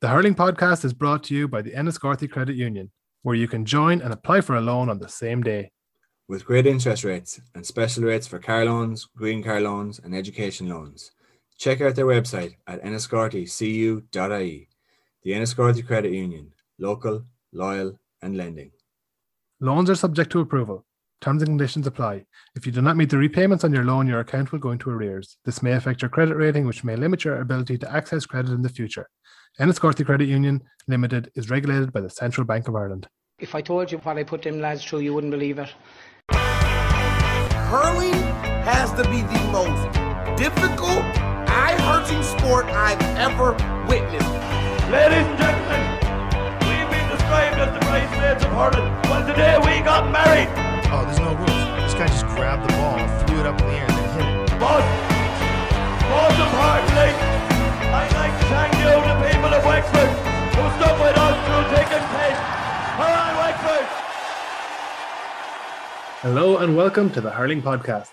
The Hurling Podcast is brought to you by the Enniscorthy Credit Union, where you can join and apply for a loan on the same day. With great interest rates and special rates for car loans, green car loans, and education loans. Check out their website at enniscorthycu.ie. The Enniscorthy Credit Union, local, loyal, and lending. Loans are subject to approval. Terms and conditions apply. If you do not meet the repayments on your loan, your account will go into arrears. This may affect your credit rating, which may limit your ability to access credit in the future. Enniscorthy Credit Union Limited is regulated by the Central Bank of Ireland. If I told you what I put them lads through, you wouldn't believe it. Hurling has to be the most difficult, eye-hurting sport I've ever witnessed. Ladies and gentlemen, we've been described as the bridesmaids of hurling. Well, today we got married. Oh, there's no rules. This guy just grabbed the ball, threw it up in the air, and then hit it. But, most importantly, I'd like to thank you, the people of Wexford, who stuck with us through thick and thin. Come on, Wexford! Hello and welcome to the Hurling Podcast.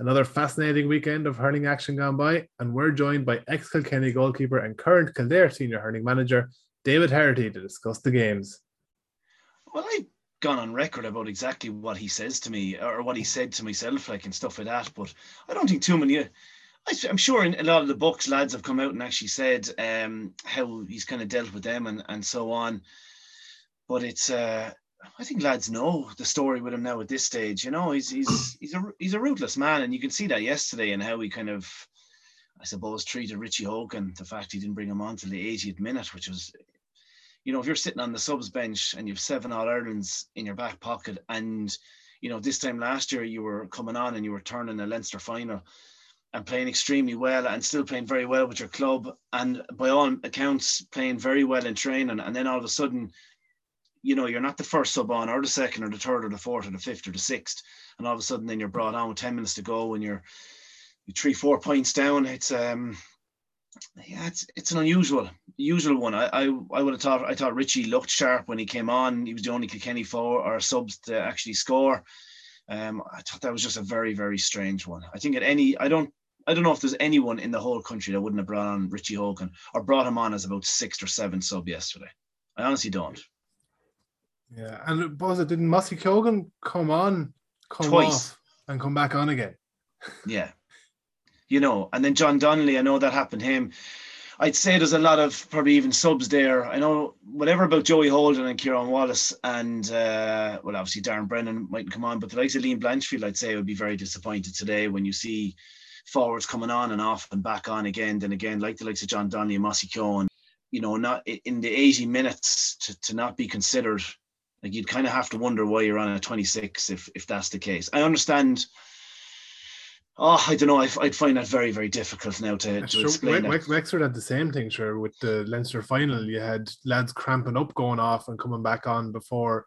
Another fascinating weekend of hurling action gone by, and we're joined by ex Kilkenny goalkeeper and current Kildare senior hurling manager David Herity to discuss the games. Well, I've gone on record about exactly what he says to me or what he said to myself, like and stuff like that. But I don't think too many. I'm sure in a lot of the books, lads have come out and actually said um, how he's kind of dealt with them and, and so on. But it's, uh, I think lads know the story with him now at this stage. You know, he's he's he's a he's a ruthless man, and you can see that yesterday and how he kind of, I suppose, treated Richie Hogan. The fact he didn't bring him on till the 80th minute, which was you know, if you're sitting on the subs bench and you've seven All Irelands in your back pocket, and you know, this time last year you were coming on and you were turning a Leinster final and playing extremely well and still playing very well with your club, and by all accounts, playing very well in training, and then all of a sudden, you know, you're not the first sub on, or the second, or the third, or the fourth, or the fifth, or the sixth, and all of a sudden, then you're brought on with ten minutes to go, and you're, you're three, four points down. It's um, yeah, it's it's an unusual usual one. I, I I would have thought I thought Richie looked sharp when he came on. He was the only Kilkenny four or subs to actually score. Um, I thought that was just a very very strange one. I think at any I don't I don't know if there's anyone in the whole country that wouldn't have brought on Richie Hogan or brought him on as about sixth or seventh sub yesterday. I honestly don't. Yeah, and was it didn't Mossy Keoghan come on, come Twice. off, and come back on again? Yeah. You know, and then John Donnelly, I know that happened to him. I'd say there's a lot of probably even subs there. I know whatever about Joey Holden and Kieran Wallace and uh, well, obviously Darren Brennan mightn't come on, but the likes of Liam Blanchfield, I'd say would be very disappointed today when you see forwards coming on and off and back on again. Then again, like the likes of John Donnelly and Mossy Keoghan, you know, not in the 80 minutes to, to not be considered. Like you'd kind of have to wonder why you're on a 26 if if that's the case. I understand. Oh, I don't know. I, I'd find that very, very difficult now to, to Sure, explain. Wex- that. Wexford had the same thing, sure, with the Leinster final. You had lads cramping up, going off, and coming back on before.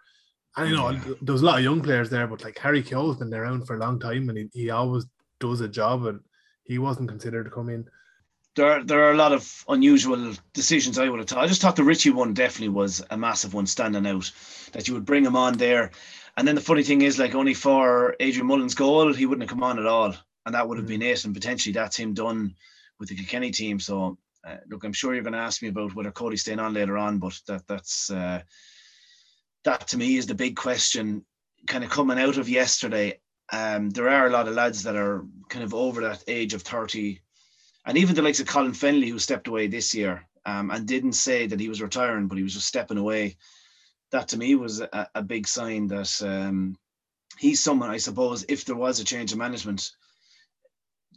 And you know, Yeah. there was a lot of young players there, but like Harry Keogh's been around for a long time, and he, he always does a job, and he wasn't considered to come in. there there are a lot of unusual decisions I would have thought. I just thought the Richie one definitely was a massive one standing out that you would bring him on there. And then the funny thing is, like only for Adrian Mullen's goal, he wouldn't have come on at all, and that would have been it. And potentially that's him done with the Kilkenny team. So uh, look, I'm sure you're going to ask me about whether Cody's staying on later on, but that that's uh, that to me is the big question, kind of coming out of yesterday. Um, there are a lot of lads that are kind of over that age of 30 and even the likes of Colin Fennelly, who stepped away this year um, and didn't say that he was retiring, but he was just stepping away. That to me was a, a big sign that um, he's someone, I suppose, if there was a change of management,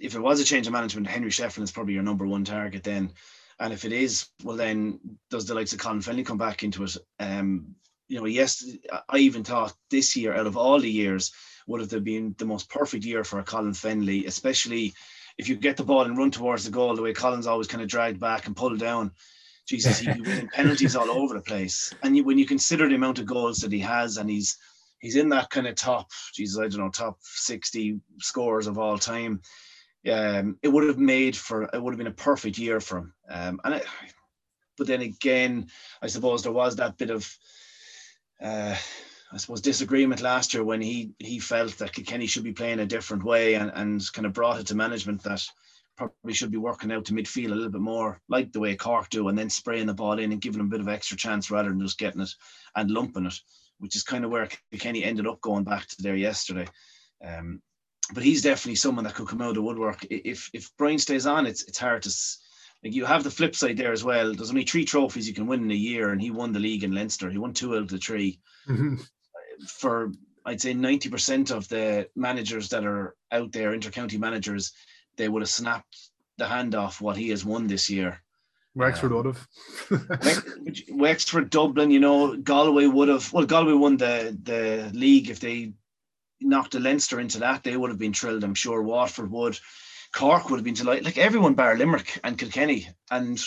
if there was a change of management, Henry Shefflin is probably your number one target then. And if it is, well, then does the likes of Colin Fennelly come back into it? Um, you know, yes, I even thought this year, out of all the years, would have been the most perfect year for a Colin Fennelly, especially if you get the ball and run towards the goal, the way Colin's always kind of dragged back and pulled down. Jesus, he'd be winning penalties all over the place. And you, when you consider the amount of goals that he has, and he's he's in that kind of top, Jesus, I don't know, top sixty scores of all time. Um, it would have made for it would have been a perfect year for him. Um, and it, but then again, I suppose there was that bit of uh, I suppose disagreement last year when he he felt that Kenny should be playing a different way and, and kind of brought it to management that probably should be working out to midfield a little bit more, like the way Cork do, and then spraying the ball in and giving them a bit of extra chance rather than just getting it and lumping it, which is kind of where Kenny ended up going back to there yesterday. Um, but he's definitely someone that could come out of the woodwork. If if Brian stays on, it's it's hard to. Like you have the flip side there as well. There's only three trophies you can win in a year, and he won the league in Leinster. He won two out of the 3 Mhm. For I'd say 90% of the managers that are out there, intercounty managers, they would have snapped the hand off what he has won this year. Wexford Um, would have. Wexford, Dublin, you know, Galway would have. Well, Galway won the the league. If they knocked the Leinster into that, they would have been thrilled. I'm sure Waterford would. Cork would have been delighted. Like everyone, bar Limerick and Kilkenny, and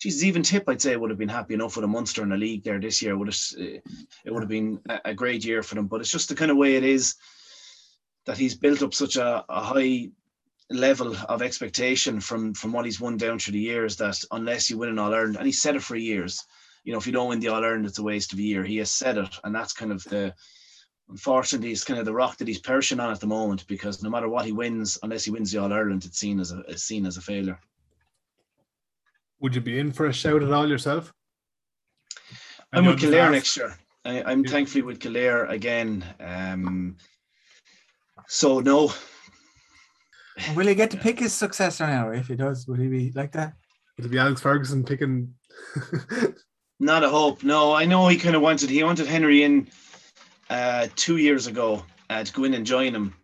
Jesus, even Tip, I'd say, would have been happy enough with a Munster in the league there this year. Would have uh, it would have been a, a great year for them. But it's just the kind of way it is that he's built up such a, a high level of expectation from from what he's won down through the years that unless you win an All Ireland, and he said it for years, you know, if you don't win the All Ireland, it's a waste of a year. He has said it, and that's kind of the unfortunately it's kind of the rock that he's perishing on at the moment because no matter what he wins, unless he wins the All Ireland, it's seen as a it's seen as a failure. Would you be in for a shout at all yourself? I'm with you'll Kildare ask- next year. I, I'm Yeah. thankfully with Kildare again. Um, so no, Will he get to pick his successor now? If he does, will he be like that? Would it be Alex Ferguson picking? Not a hope. No, I know he kind of wanted. He wanted Henry in uh, two years ago uh, to go in and join him,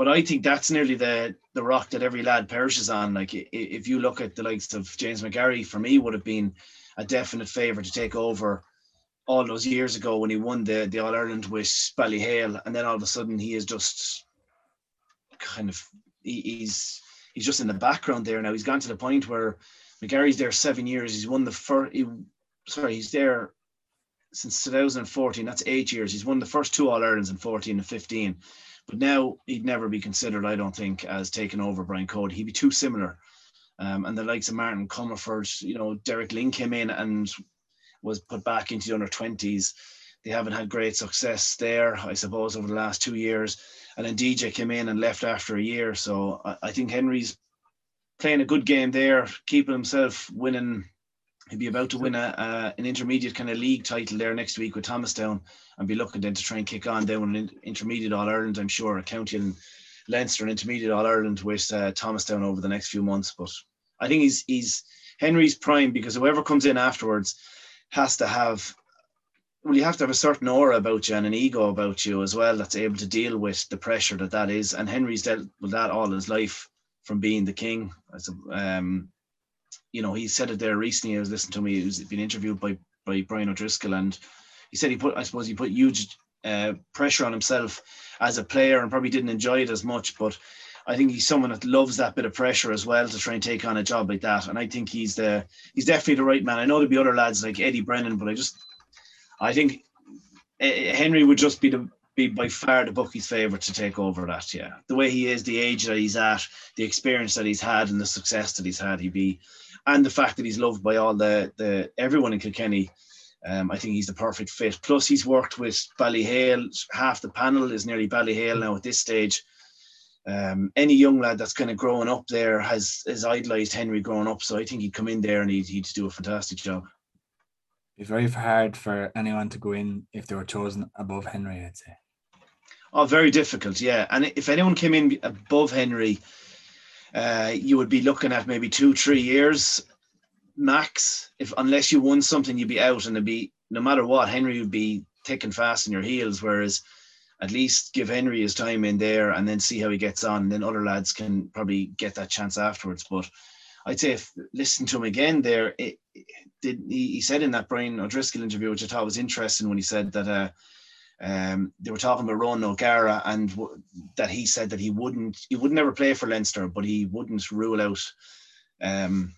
but I think that's nearly the the rock that every lad perishes on. Like if you look at the likes of James McGarry, for me would have been a definite favourite to take over all those years ago when he won the the All Ireland with Ballyhale, and then all of a sudden he is just kind of he, he's he's just in the background there now. He's gone to the point where McGarry's there seven years. He's won the first. He, sorry, he's there since 2014. That's eight years. He's won the first two All Irelands in 14 and 15. But now he'd never be considered, I don't think, as taking over Brian Cody. He'd be too similar. Um, and the likes of Martin Comerford, you know, Derek Lyng came in and was put back into the under 20s. They haven't had great success there, I suppose, over the last two years. And then DJ came in and left after a year. So I, I think Henry's playing a good game there, keeping himself winning. He'd be about to win a, an intermediate kind of league title there next week with Thomastown, and be looking then to try and kick on down an in- intermediate All Ireland. I'm sure a county and Leinster and intermediate All Ireland with uh, Thomastown over the next few months. But I think he's he's Henry's prime because whoever comes in afterwards has to have well, you have to have a certain aura about you and an ego about you as well that's able to deal with the pressure that that is. And Henry's dealt with that all his life from being the king. As um, you know, he said it there recently. I was listening to me. He was being interviewed by by Brian O'Driscoll, and he said he put, I suppose, he put huge uh, pressure on himself as a player, and probably didn't enjoy it as much. But I think he's someone that loves that bit of pressure as well to try and take on a job like that. And I think he's the he's definitely the right man. I know there'll be other lads like Eddie Brennan, but I just I think eh, Henry would just be the be by far the bookie's favourite to take over that. Yeah, the way he is, the age that he's at, the experience that he's had, and the success that he's had, he'd be, and the fact that he's loved by all the the everyone in Kilkenny. Um, I think he's the perfect fit. Plus, he's worked with Ballyhale. Half the panel is nearly Ballyhale now at this stage. Um, any young lad that's kind of growing up there has has idolised Henry growing up, so I think he'd come in there and he'd, he'd do a fantastic job. It's very hard for anyone to go in if they were chosen above Henry. I'd say. Oh, very difficult, yeah. And if anyone came in above Henry, uh, you would be looking at maybe two, three years max. If unless you won something, you'd be out, and it'd be no matter what, Henry would be thick and fast in your heels. Whereas, at least give Henry his time in there, and then see how he gets on. Then other lads can probably get that chance afterwards. But I'd say if listen to him again there, it, it did he, he said in that Brian O'Driscoll interview, which I thought was interesting when he said that. Uh, um, they were talking about Ron O'Gara and w- that he said that he wouldn't he would never play for Leinster, but he wouldn't rule out um,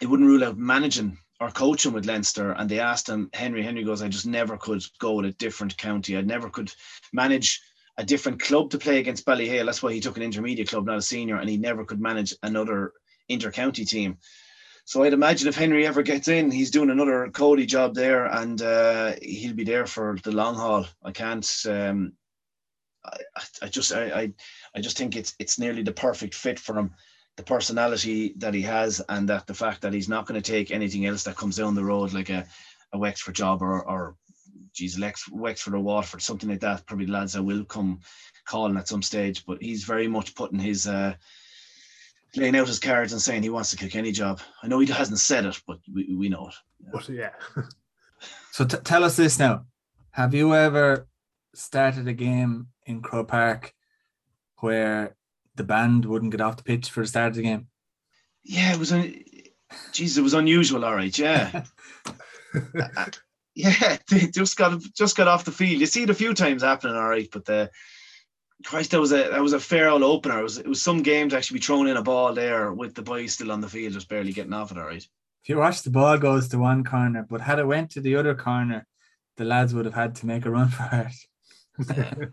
he wouldn't rule out managing or coaching with Leinster. And they asked him, Henry. Henry goes, I just never could go with a different county. I never could manage a different club to play against Ballyhale. That's why he took an intermediate club, not a senior, and he never could manage another inter-county team. So I'd imagine if Henry ever gets in, he's doing another Cody job there, and uh, he'll be there for the long haul. I can't. Um, I, I just I, I just think it's it's nearly the perfect fit for him. the personality that he has, and that the fact that he's not going to take anything else that comes down the road, like a, a Wexford job or, or geez, Lex, Wexford or Waterford, something like that. Probably lads that will come calling at some stage, but he's very much putting his uh, laying out his cards and saying he wants to kick any job. I know he hasn't said it, but we, we know it. But yeah, So t- tell us this now. Have you ever started a game in Croke Park where the band wouldn't get off the pitch for the start of the game? Yeah, it was. Un- Jeez, it was unusual. All right, yeah. Uh, yeah, they just got just got off the field. You see it a few times happening, all right, but the Christ, that was a that was a fair old opener. It was it was some game to actually be thrown in a ball there with the boys still on the field, just barely getting off it, all right. If you watch the ball goes to one corner, but had it went to the other corner, the lads would have had to make a run for it.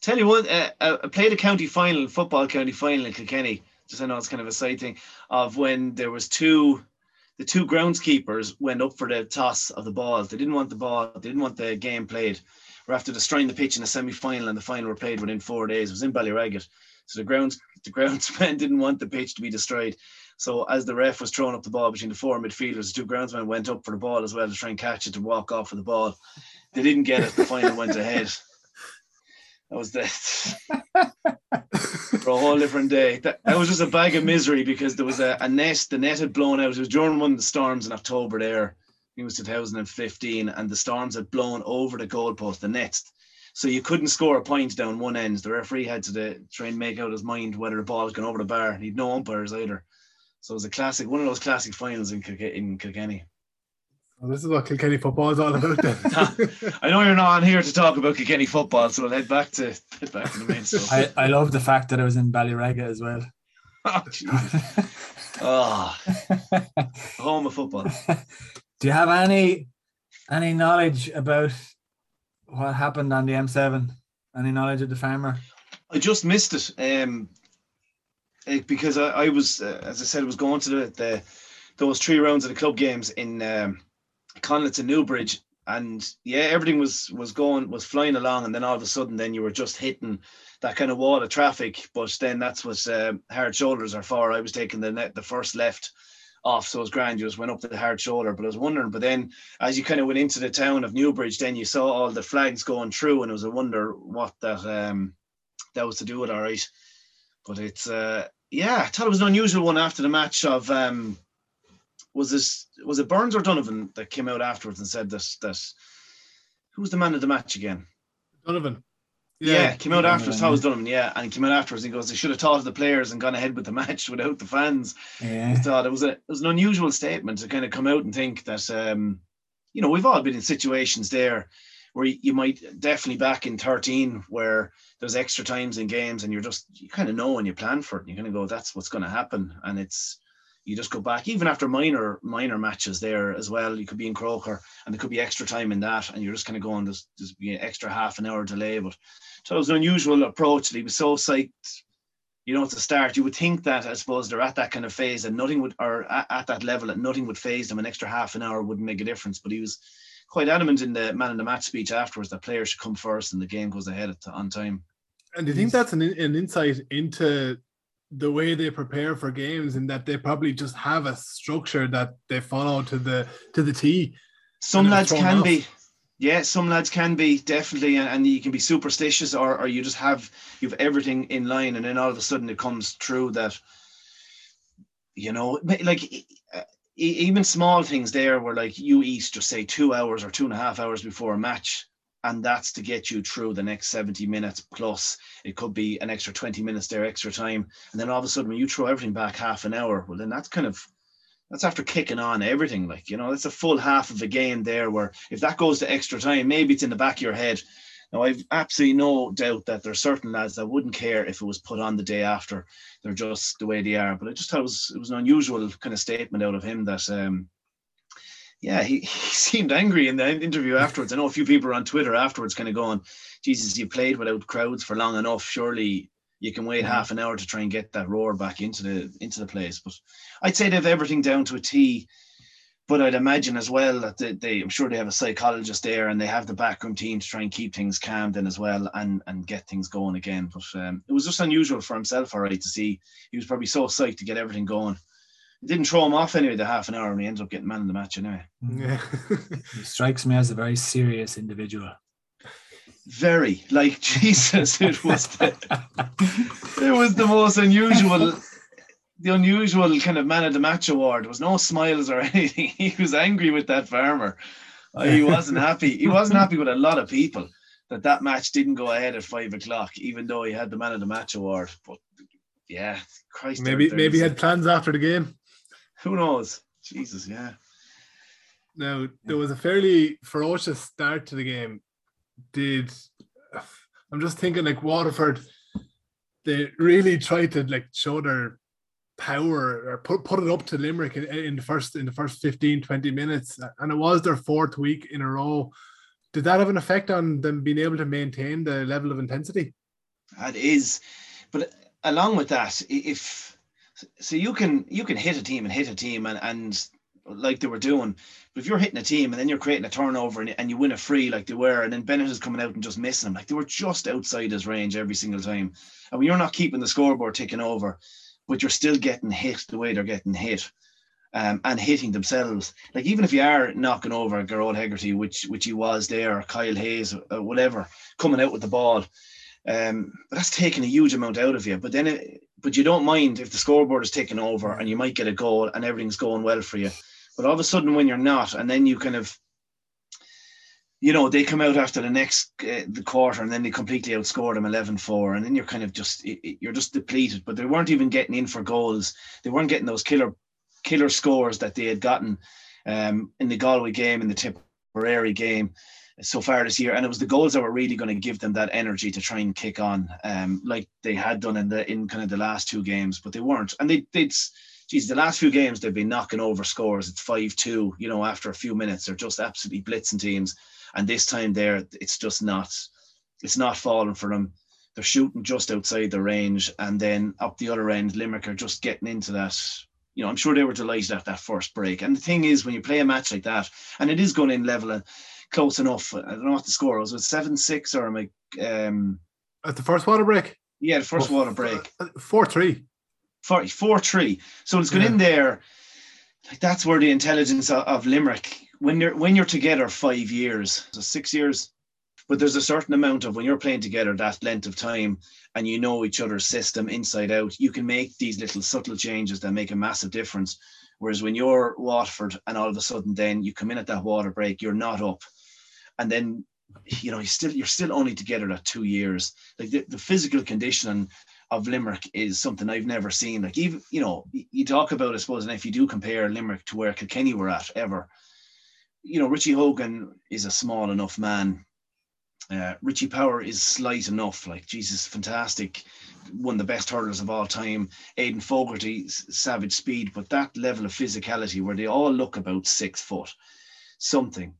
Tell you what, uh, uh, I played a county final, football county final in Kilkenny. Just I know it's kind of a side thing of when there was two, the two groundskeepers went up for the toss of the ball. They didn't want the ball. They didn't want the game played. We're after destroying the pitch in the semi-final, and the final were played within four days. It was in Ballyragget. So the grounds, the groundsmen didn't want the pitch to be destroyed. So as the ref was throwing up the ball between the four midfielders, the two groundsmen went up for the ball as well to try and catch it to walk off with the ball. They didn't get it. The final went ahead. That was that for a whole different day. That, that was just a bag of misery because there was a, a net. The net had blown out. It was during one of the storms in October there. I think it was 2015, and the storms had blown over the goalpost, the nets. So you couldn't score a point down one end. The referee had to the, try and make out his mind whether the ball was going over the bar. He'd no umpires either. So it was a classic, one of those classic finals in, Kilke- in Kilkenny. well, this is what Kilkenny football is all about. I know you're not on here to talk about Kilkenny football, so I'll head back to head back to the main stuff. I, I love the fact that it was in Ballyragget as well. oh, oh, home of football. Do you have any any knowledge about what happened on the M7? Any knowledge of the farmer? I just missed it um, eh, because I, I was, uh, as I said, I was going to the, the those three rounds of the club games in um, and Newbridge, and yeah, everything was was going was flying along, and then all of a sudden, then you were just hitting that kind of wall of traffic. But then that's what uh, hard shoulders are for. I was taking the net, the first left off, so it was grand. You just went up to the hard shoulder. But I was wondering, but then as you kind of went into the town of Newbridge, then you saw all the flags going through, and it was a wonder what that um that was to do with. All right, but it's uh yeah, I thought it was an unusual one after the match of um was this was it Burns or Donovan that came out afterwards and said this this who was the man of the match again? Donovan. Yeah, came out afterwards. How was Donovan? Yeah, and he came out afterwards. And he goes, "They should have thought of the players and gone ahead with the match without the fans." I Yeah. thought it was a it was an unusual statement to kind of come out and think that um, you know we've all been in situations there where you, you might definitely back in 13 where there's extra times in games and you're just you kind of know and you plan for it and you're going to go that's what's going to happen and it's you just go back even after minor minor matches there as well you could be in Croker and there could be extra time in that and you're just kind of going there's, there's be an extra half an hour delay but so it was an unusual approach that he was so psyched you know, at the start, you would think that I suppose they're at that kind of phase and nothing would, or at, at that level, that nothing would phase them. An extra half an hour wouldn't make a difference. But he was quite adamant in the man in the match speech afterwards that players should come first and the game goes ahead at, on time. And do you think that's an, an insight into the way they prepare for games and that they probably just have a structure that they follow to the to the T? Some lads can off. be, yeah, some lads can be definitely, and, and you can be superstitious, or or you just have you've everything in line, and then all of a sudden it comes true that, you know, like even small things there where like you eat just say two hours or two and a half hours before a match, and that's to get you through the next 70 minutes plus. It could be an extra 20 minutes there, extra time, and then all of a sudden when you throw everything back half an hour, well then that's kind of that's after kicking on everything. Like, you know, that's a full half of a game there where if that goes to extra time, maybe it's in the back of your head. Now, I've absolutely no doubt that there are certain lads that wouldn't care if it was put on the day after. They're just the way they are. But I just thought it was, it was an unusual kind of statement out of him that, um, yeah, he, he seemed angry in the interview afterwards. I know a few people on Twitter afterwards kind of going, Jesus, you played without crowds for long enough. Surely you can wait half an hour to try and get that roar back into the into the place. But I'd say they've everything down to a T. but I'd imagine as well that they, they, I'm sure they have a psychologist there and they have the backroom team to try and keep things calm then as well and and get things going again. But um, it was just unusual for himself, all right, to see he was probably so psyched to get everything going. It didn't throw him off anyway the half an hour and he ends up getting man of the match anyway. Yeah. He strikes me as a very serious individual. Very like Jesus, it was the, it was the most unusual the unusual kind of man of the match award. There was no smiles or anything. He was angry with that farmer. Uh, he wasn't happy. He wasn't happy with a lot of people that that match didn't go ahead at five o'clock, even though he had the man of the match award. But yeah, Christ, maybe maybe he had plans after the game. Who knows? Jesus, yeah. Now there was a fairly ferocious start to the game. Did I'm just thinking like Waterford, they really tried to like show their power or put, put it up to Limerick in, in the first in the first 15, 20 minutes. And it was their fourth week in a row. Did that have an effect on them being able to maintain the level of intensity? That is, but along with that, if so, you can you can hit a team and hit a team and and like they were doing, but if you're hitting a team and then you're creating a turnover and, and you win a free like they were, and then Bennett is coming out and just missing them, like they were just outside his range every single time. And when you're not keeping the scoreboard ticking over, but you're still getting hit the way they're getting hit. Um, and hitting themselves, like even if you are knocking over Gearóid Hegarty, which which he was there, or Kyle Hayes, or whatever, coming out with the ball, um, but that's taking a huge amount out of you. But then, it, but you don't mind if the scoreboard is taking over and you might get a goal and everything's going well for you. But all of a sudden, when you're not, and then you kind of, you know, they come out after the next uh, the quarter and then they completely outscore them 11-4 and then you're kind of just you're just depleted. But they weren't even getting in for goals. They weren't getting those killer killer scores that they had gotten um, in the Galway game, in the Tipperary game so far this year, and it was the goals that were really going to give them that energy to try and kick on, um, like they had done in the in kind of the last two games, but they weren't. And they they'd geez, the last few games they've been knocking over scores. It's five two, you know, after a few minutes, they're just absolutely blitzing teams. And this time there, it's just not, it's not falling for them. They're shooting just outside the range, and then up the other end, Limerick are just getting into that. You know, I'm sure they were delighted at that first break. And the thing is, when you play a match like that, and it is going in level and close enough. I don't know what the score was. Was it seven six or am I? Um, At the first water break? yeah, the first water break. Four three. Four, four three. So it's gone Yeah. in there. Like that's where the intelligence of, of Limerick. When you're when you're together five years, so six years, but there's a certain amount of when you're playing together that length of time and you know each other's system inside out, you can make these little subtle changes that make a massive difference. Whereas when you're Waterford and all of a sudden then you come in at that water break, you're not up, and then you know you still you're still only together at two years. Like the, the physical condition of Limerick is something I've never seen. Like even you know you talk about I suppose, and if you do compare Limerick to where Kilkenny were at ever, you know Richie Hogan is a small enough man. Uh, Richie Power is slight enough. Like Jesus, fantastic, one of the best hurlers of all time. Aidan Fogarty, savage speed, but that level of physicality where they all look about six foot, something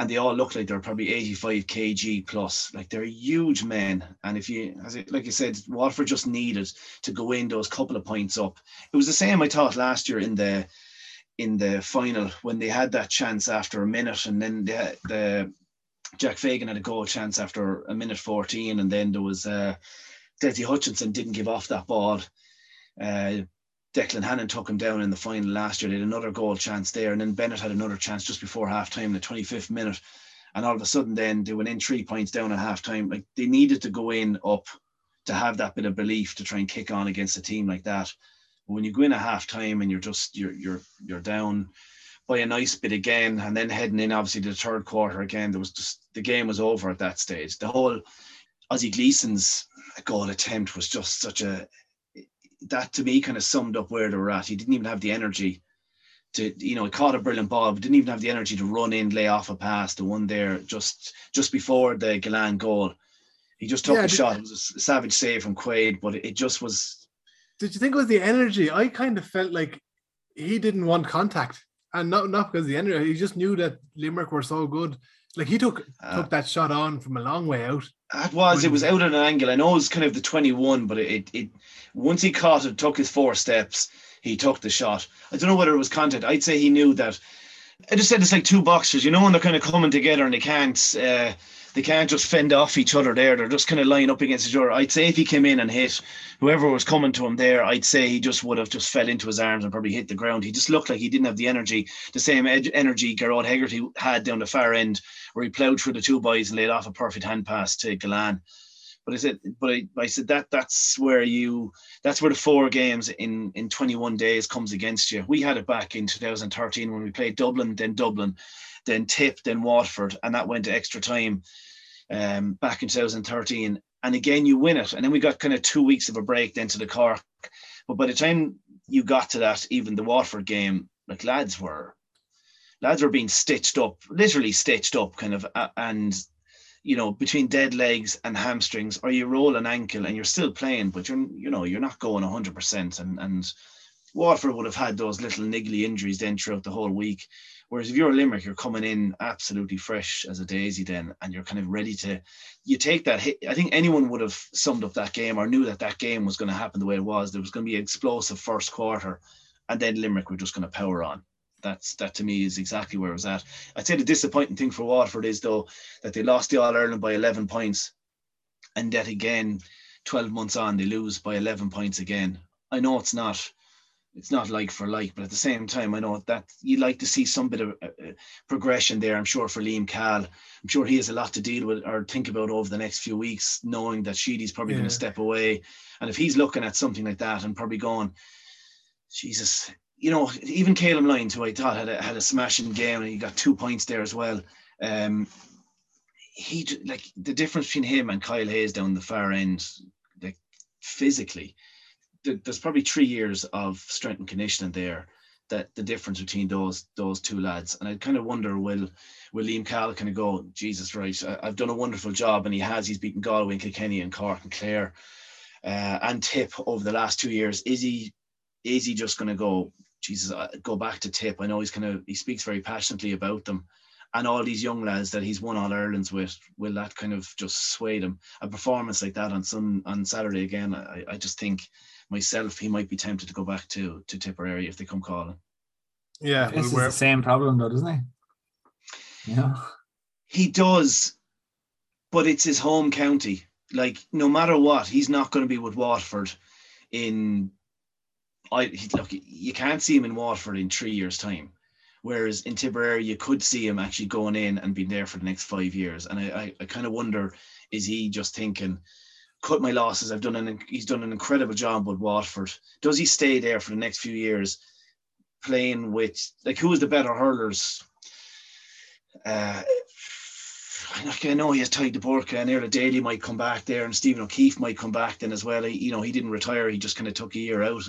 and they all look like they're probably 85 kg plus. Like they're huge men. And if you, as it, like I said, Waterford just needed to go in those couple of points up. It was the same I thought last year in the in the final when they had that chance after a minute, and then the, the Jack Fagan had a goal chance after a minute 14, and then there was uh, Dessie Hutchinson didn't give off that ball. Uh, Declan Hannon took him down in the final last year. They had another goal chance there, and then Bennett had another chance just before half time in the 25th minute. And all of a sudden, then they went in three points down at half time. Like they needed to go in up to have that bit of belief to try and kick on against a team like that. But when you go in at half time and you're just you're you're you're down by a nice bit again, and then heading in obviously to the third quarter again, there was just the game was over at that stage. The whole Ozzie Gleason's goal attempt was just such a that to me kind of summed up where they were at. He didn't even have the energy to, you know, he caught a brilliant ball, but didn't even have the energy to run in, lay off a pass. The one there just just before the Gillane goal, he just took Yeah, the did- shot. It was a savage save from Quaid, but it, just was. Did you think it was the energy? I kind of felt like he didn't want contact, and not not because of the energy. He just knew that Limerick were so good. Like he took Uh, took that shot on from a long way out. It was. It was out at an angle. I know it was kind of the twenty-one, but it, it, once he caught it, took his four steps, he took the shot. I don't know whether it was content. I'd say he knew that I just said it's like two boxers, you know, and they're kind of coming together and they can't uh, they can't just fend off each other there. They're just kind of lying up against each other. I'd say if he came in and hit whoever was coming to him there, I'd say he just would have just fell into his arms and probably hit the ground. He just looked like he didn't have the energy, the same ed- energy Gearóid Hegarty had down the far end, where he ploughed through the two boys and laid off a perfect hand pass to Gillane. But I said, but I, I said that that's where you, that's where the four games in in 21 days comes against you. We had it back in 2013 when we played Dublin, then Dublin, then Tip, then Waterford, and that went to extra time um, back in 2013. And again, you win it. And then we got kind of two weeks of a break then to the Cork. But by the time you got to that, even the Waterford game, like lads were, lads were being stitched up, literally stitched up, kind of, and you know, between dead legs and hamstrings, or you roll an ankle and you're still playing, but you're, you know, you're not going 100%. And and Waterford would have had those little niggly injuries then throughout the whole week. Whereas if you're a Limerick, you're coming in absolutely fresh as a daisy then, and you're kind of ready to, you take that hit. I think anyone would have summed up that game or knew that that game was going to happen the way it was. There was going to be an explosive first quarter, and then Limerick were just going to power on. That's that to me is exactly where it was at. I'd say the disappointing thing for Waterford is though that they lost the All Ireland by 11 points, and that again, 12 months on, they lose by 11 points again. I know it's not it's not like for like, but at the same time, I know that you'd like to see some bit of uh, uh, progression there. I'm sure for Liam Cahill, I'm sure he has a lot to deal with or think about over the next few weeks, knowing that Sheedy's probably Yeah. going to step away. And if he's looking at something like that and probably going, Jesus, you know, even Calum Lyons, who I thought had a, had a smashing game and he got two points there as well. Um, he like the difference between him and Kyle Hayes down the far end, like physically, there's probably three years of strength and conditioning there. That the difference between those those two lads, and I kind of wonder will will Liam Cahill kind of go, Jesus, right? I, I've done a wonderful job, and he has. He's beaten Galway, and Kilkenny, and Cork, and Clare, uh, and Tip over the last two years. Is he is he just going to go? Jesus, go back to Tip. I know he's kind of he speaks very passionately about them, and all these young lads that he's won all Ireland's with. Will that kind of just sway them? A performance like that on some on Saturday again, I, I just think myself he might be tempted to go back to to Tipperary if they come calling. Yeah, This is we're- the same problem though, doesn't he? Yeah. He does, but it's his home county. Like no matter what, he's not going to be with Waterford in. I he, look, you can't see him in Waterford in three years' time, whereas in Tipperary you could see him actually going in and being there for the next five years. And I, I, I kind of wonder, is he just thinking, cut my losses? I've done an he's done an incredible job with Waterford. Does he stay there for the next few years, playing with like who is the better hurlers? Uh, I know he has Tadhg de Búrca and Erla Daly might come back there, and Stephen O'Keeffe might come back then as well. He, you know, he didn't retire; he just kind of took a year out.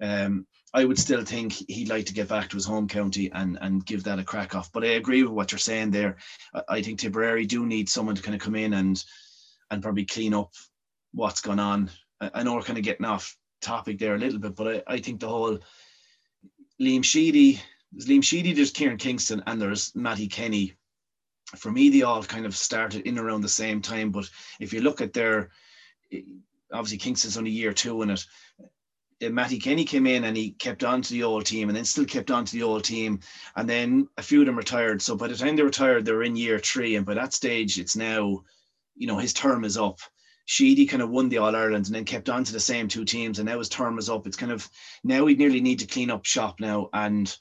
Um, I would still think he'd like to get back to his home county and and give that a crack off. But I agree with what you're saying there. I, I think Tipperary do need someone to kind of come in and and probably clean up what's gone on. I, I know we're kind of getting off topic there a little bit, but I, I think the whole Liam Sheedy, there's Liam Sheedy, there's Kieran Kingston, and there's Matty Kenny. For me, they all kind of started in around the same time. But if you look at their, obviously Kingston's only year two in it. Matty Kenny came in and he kept on to the old team and then still kept on to the old team. And then a few of them retired. So by the time they retired, they're in year three. And by that stage, it's now, you know, his term is up. Sheedy kind of won the All Ireland and then kept on to the same two teams. And now his term is up. It's kind of now we nearly need to clean up shop now. And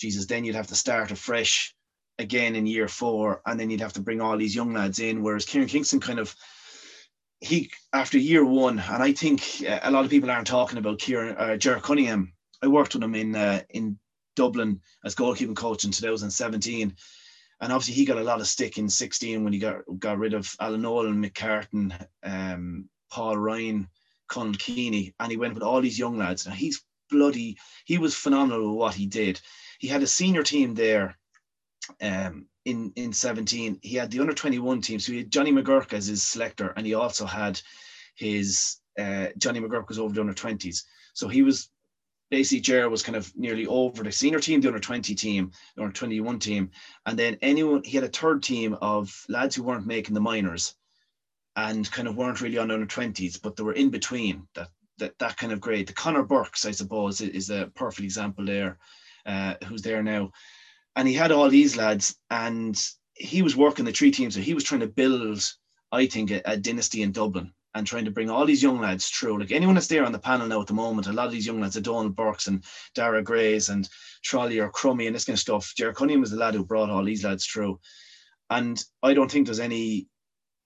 Jesus, then you'd have to start afresh again in year four. And then you'd have to bring all these young lads in. Whereas Kieran Kingston kind of, he after year one, and I think uh, a lot of people aren't talking about Kieran uh, Ger Cunningham. I worked with him in uh, in Dublin as goalkeeping coach in 2017, and obviously he got a lot of stick in 16 when he got got rid of Alan Nolan, McCartan, um, Paul Ryan, Conal Keaney, and he went with all these young lads. Now he's bloody, he was phenomenal with what he did. He had a senior team there. Um, in in 17 he had the under 21 team so he had johnny mcgurk as his selector and he also had his uh, johnny mcgurk was over the under 20s so he was basically Ger was kind of nearly over the senior team the under 20 team the under 21 team. And then anyone he had a third team of lads who weren't making the minors and kind of weren't really on the under 20s but they were in between that that that kind of grade. The connor burks i suppose is a perfect example there uh, who's there now. And he had all these lads, and he was working the three teams. So he was trying to build, I think, a, a dynasty in Dublin and trying to bring all these young lads through. Like anyone that's there on the panel now at the moment, a lot of these young lads, the Donald Burks and Dara Grays and Trolley or Crummey and this kind of stuff. Jerry Cunningham was the lad who brought all these lads through. And I don't think there's any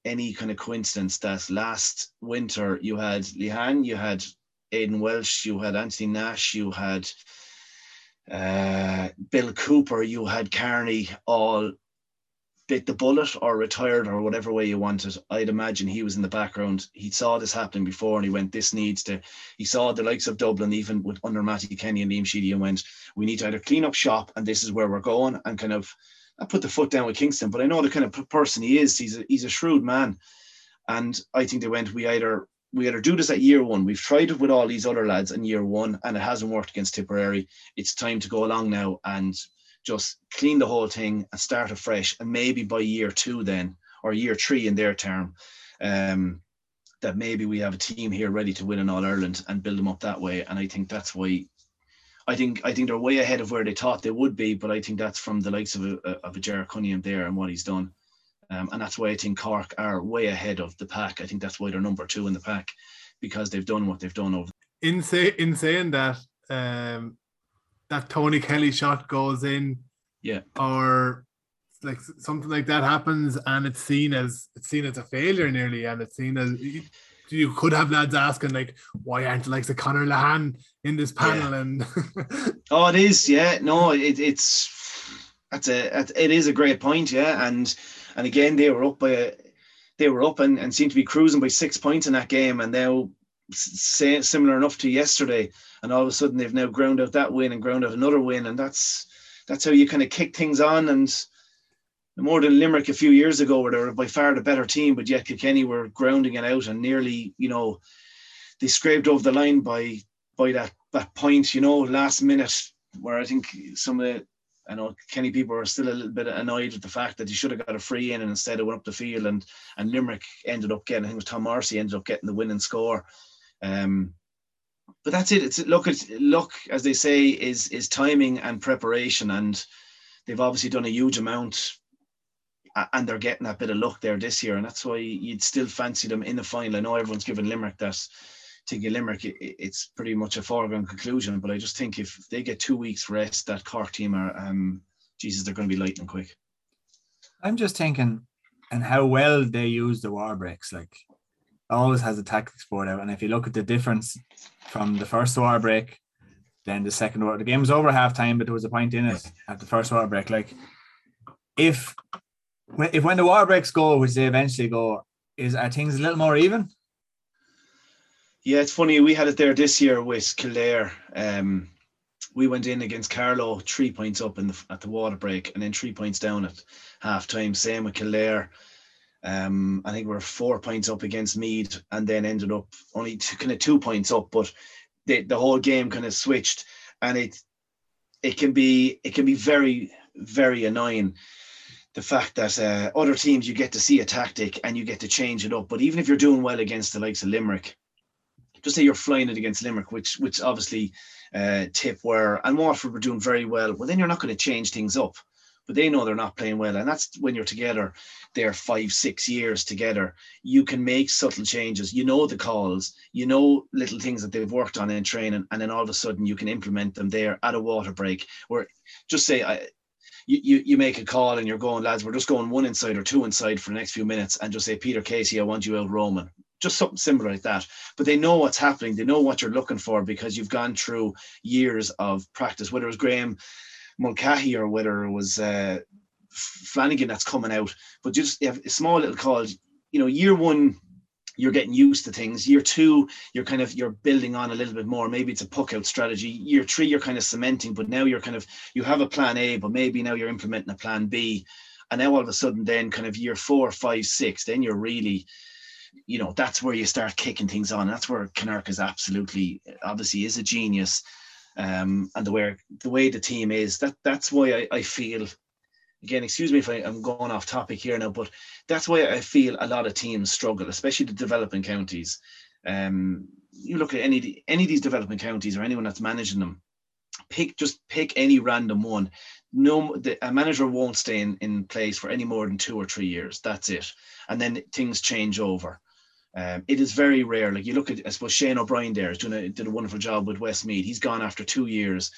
any kind of coincidence that last winter you had Lehane, you had Aidan Walsh, you had Anthony Nash, you had uh, Bill Cooper, you had Carney all bit the bullet or retired or whatever way you want it. I'd imagine he was in the background. He saw this happening before and he went, This needs to. He saw the likes of Dublin, even with under Matty Kenny and Liam Sheedy, and went, We need to either clean up shop and this is where we're going and kind of I put the foot down with Kingston, but I know the kind of person he is. He's a, he's a shrewd man. And I think they went, we either we either do this at year one. We've tried it with all these other lads in year one, and it hasn't worked against Tipperary. It's time to go along now and just clean the whole thing and start afresh. And maybe by year two, then or year three in their term, um, that maybe we have a team here ready to win in All Ireland and build them up that way. And I think that's why. I think I think they're way ahead of where they thought they would be, but I think that's from the likes of a, of a Jared Cunningham there and what he's done. Um, and that's why I think Cork are way ahead of the pack. I think that's why they're number two in the pack because they've done what they've done over. In, say, in saying that, um, that Tony Kelly shot goes in, yeah, or like something like that happens, and it's seen as it's seen as a failure nearly, and it's seen as you could have lads asking like, why aren't the likes of Conor Lehane in this panel? Yeah. And oh, it is, yeah. No, it, it's that's a it is a great point, yeah. And and again, they were up by a, they were up and, and seemed to be cruising by six points in that game, and now similar enough to yesterday. And all of a sudden, they've now ground out that win and ground out another win, and that's that's how you kind of kick things on. And more than Limerick a few years ago, where they were by far the better team, but yet Kilkenny were grounding it out and nearly, you know, they scraped over the line by by that that point, you know, last minute, where I think some of the I know Kenny people are still a little bit annoyed with the fact that he should have got a free in and instead it went up the field and and Limerick ended up getting I think it was Tom Marcy ended up getting the winning score. Um, but that's it. It's look it's luck as they say is is timing and preparation and they've obviously done a huge amount and they're getting that bit of luck there this year and that's why you'd still fancy them in the final. I know everyone's given Limerick that get Limerick, it's pretty much a foregone conclusion. But I just think if they get two weeks rest, that Cork team are, um, Jesus, they're going to be lightning quick. I'm just thinking, and how well they use the war breaks. Like, always has a tactics board out, and if you look at the difference from the first war break, then the second war, the game was over half time, but there was a point in it at the first war break. Like, if if when the war breaks go, which they eventually go, is are things a little more even? Yeah, it's funny. We had it there this year with Kildare. Um, we went in against Carlow, three points up in the, at the water break, and then three points down at half time. Same with Kildare. Um, I think we are four points up against Meath, and then ended up only two, kind of two points up. But the, the whole game kind of switched, and it it can be it can be very very annoying the fact that uh, other teams you get to see a tactic and you get to change it up. But even if you're doing well against the likes of Limerick, just say you're flying it against Limerick, which which obviously uh, Tip were and Waterford were doing very well. Well, then you're not going to change things up. But they know they're not playing well, and that's when you're together. They're five, six years together. You can make subtle changes. You know the calls. You know little things that they've worked on in training, and then all of a sudden you can implement them there at a water break. Where just say I, you, you, you make a call and you're going, lads, we're just going one inside or two inside for the next few minutes, and just say, Peter Casey, I want you out roaming just something similar like that. But they know what's happening. They know what you're looking for because you've gone through years of practice, whether it was Graeme Mulcahy or whether it was uh, Flanagan that's coming out. But just a small little call. You know, year one, you're getting used to things. Year two, you're kind of you're building on a little bit more. Maybe it's a puck out strategy. Year three, you're kind of cementing, but now you're kind of you have a plan A, but maybe now you're implementing a plan B. And now all of a sudden, then kind of year four, five, six, then you're really you know that's where you start kicking things on. That's where Kinnerk is absolutely obviously is a genius, um, and the way the way the team is that that's why I, I feel. Again, excuse me if I, am going off topic here now, but that's why I feel a lot of teams struggle, especially the developing counties. Um, you look at any any of these developing counties or anyone that's managing them, pick just pick any random one. no the, a manager won't stay in, in place for any more than two or three years. That's it, and then things change over. Um, it is very rare. Like you look at, I suppose Shane O'Brien there is doing a, did a wonderful job with Westmeath. He's gone after two years.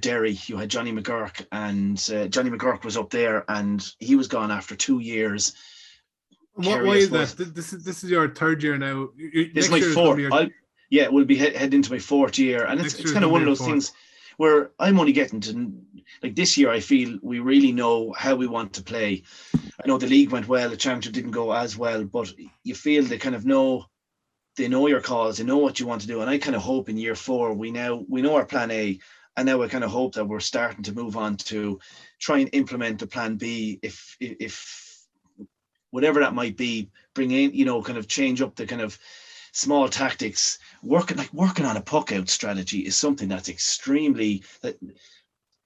Derry, you had Johnny McGurk, and uh, Johnny McGurk was up there, and he was gone after two years. What, why is that? This is this is your third year now. This is my fourth. your- yeah, we'll be head, heading into my fourth year, and it's, Next it's kind of one of those fourth. things where I'm only getting to like this year. I feel we really know how we want to play. I know the league went well, the championship didn't go as well, but you feel they kind of know they know your cause, they know what you want to do, and I kind of hope in year four we now we know our plan A, and now I kind of hope that we're starting to move on to try and implement the plan B if if whatever that might be, bring in you know kind of change up the kind of small tactics working like working on a puck out strategy is something that's extremely that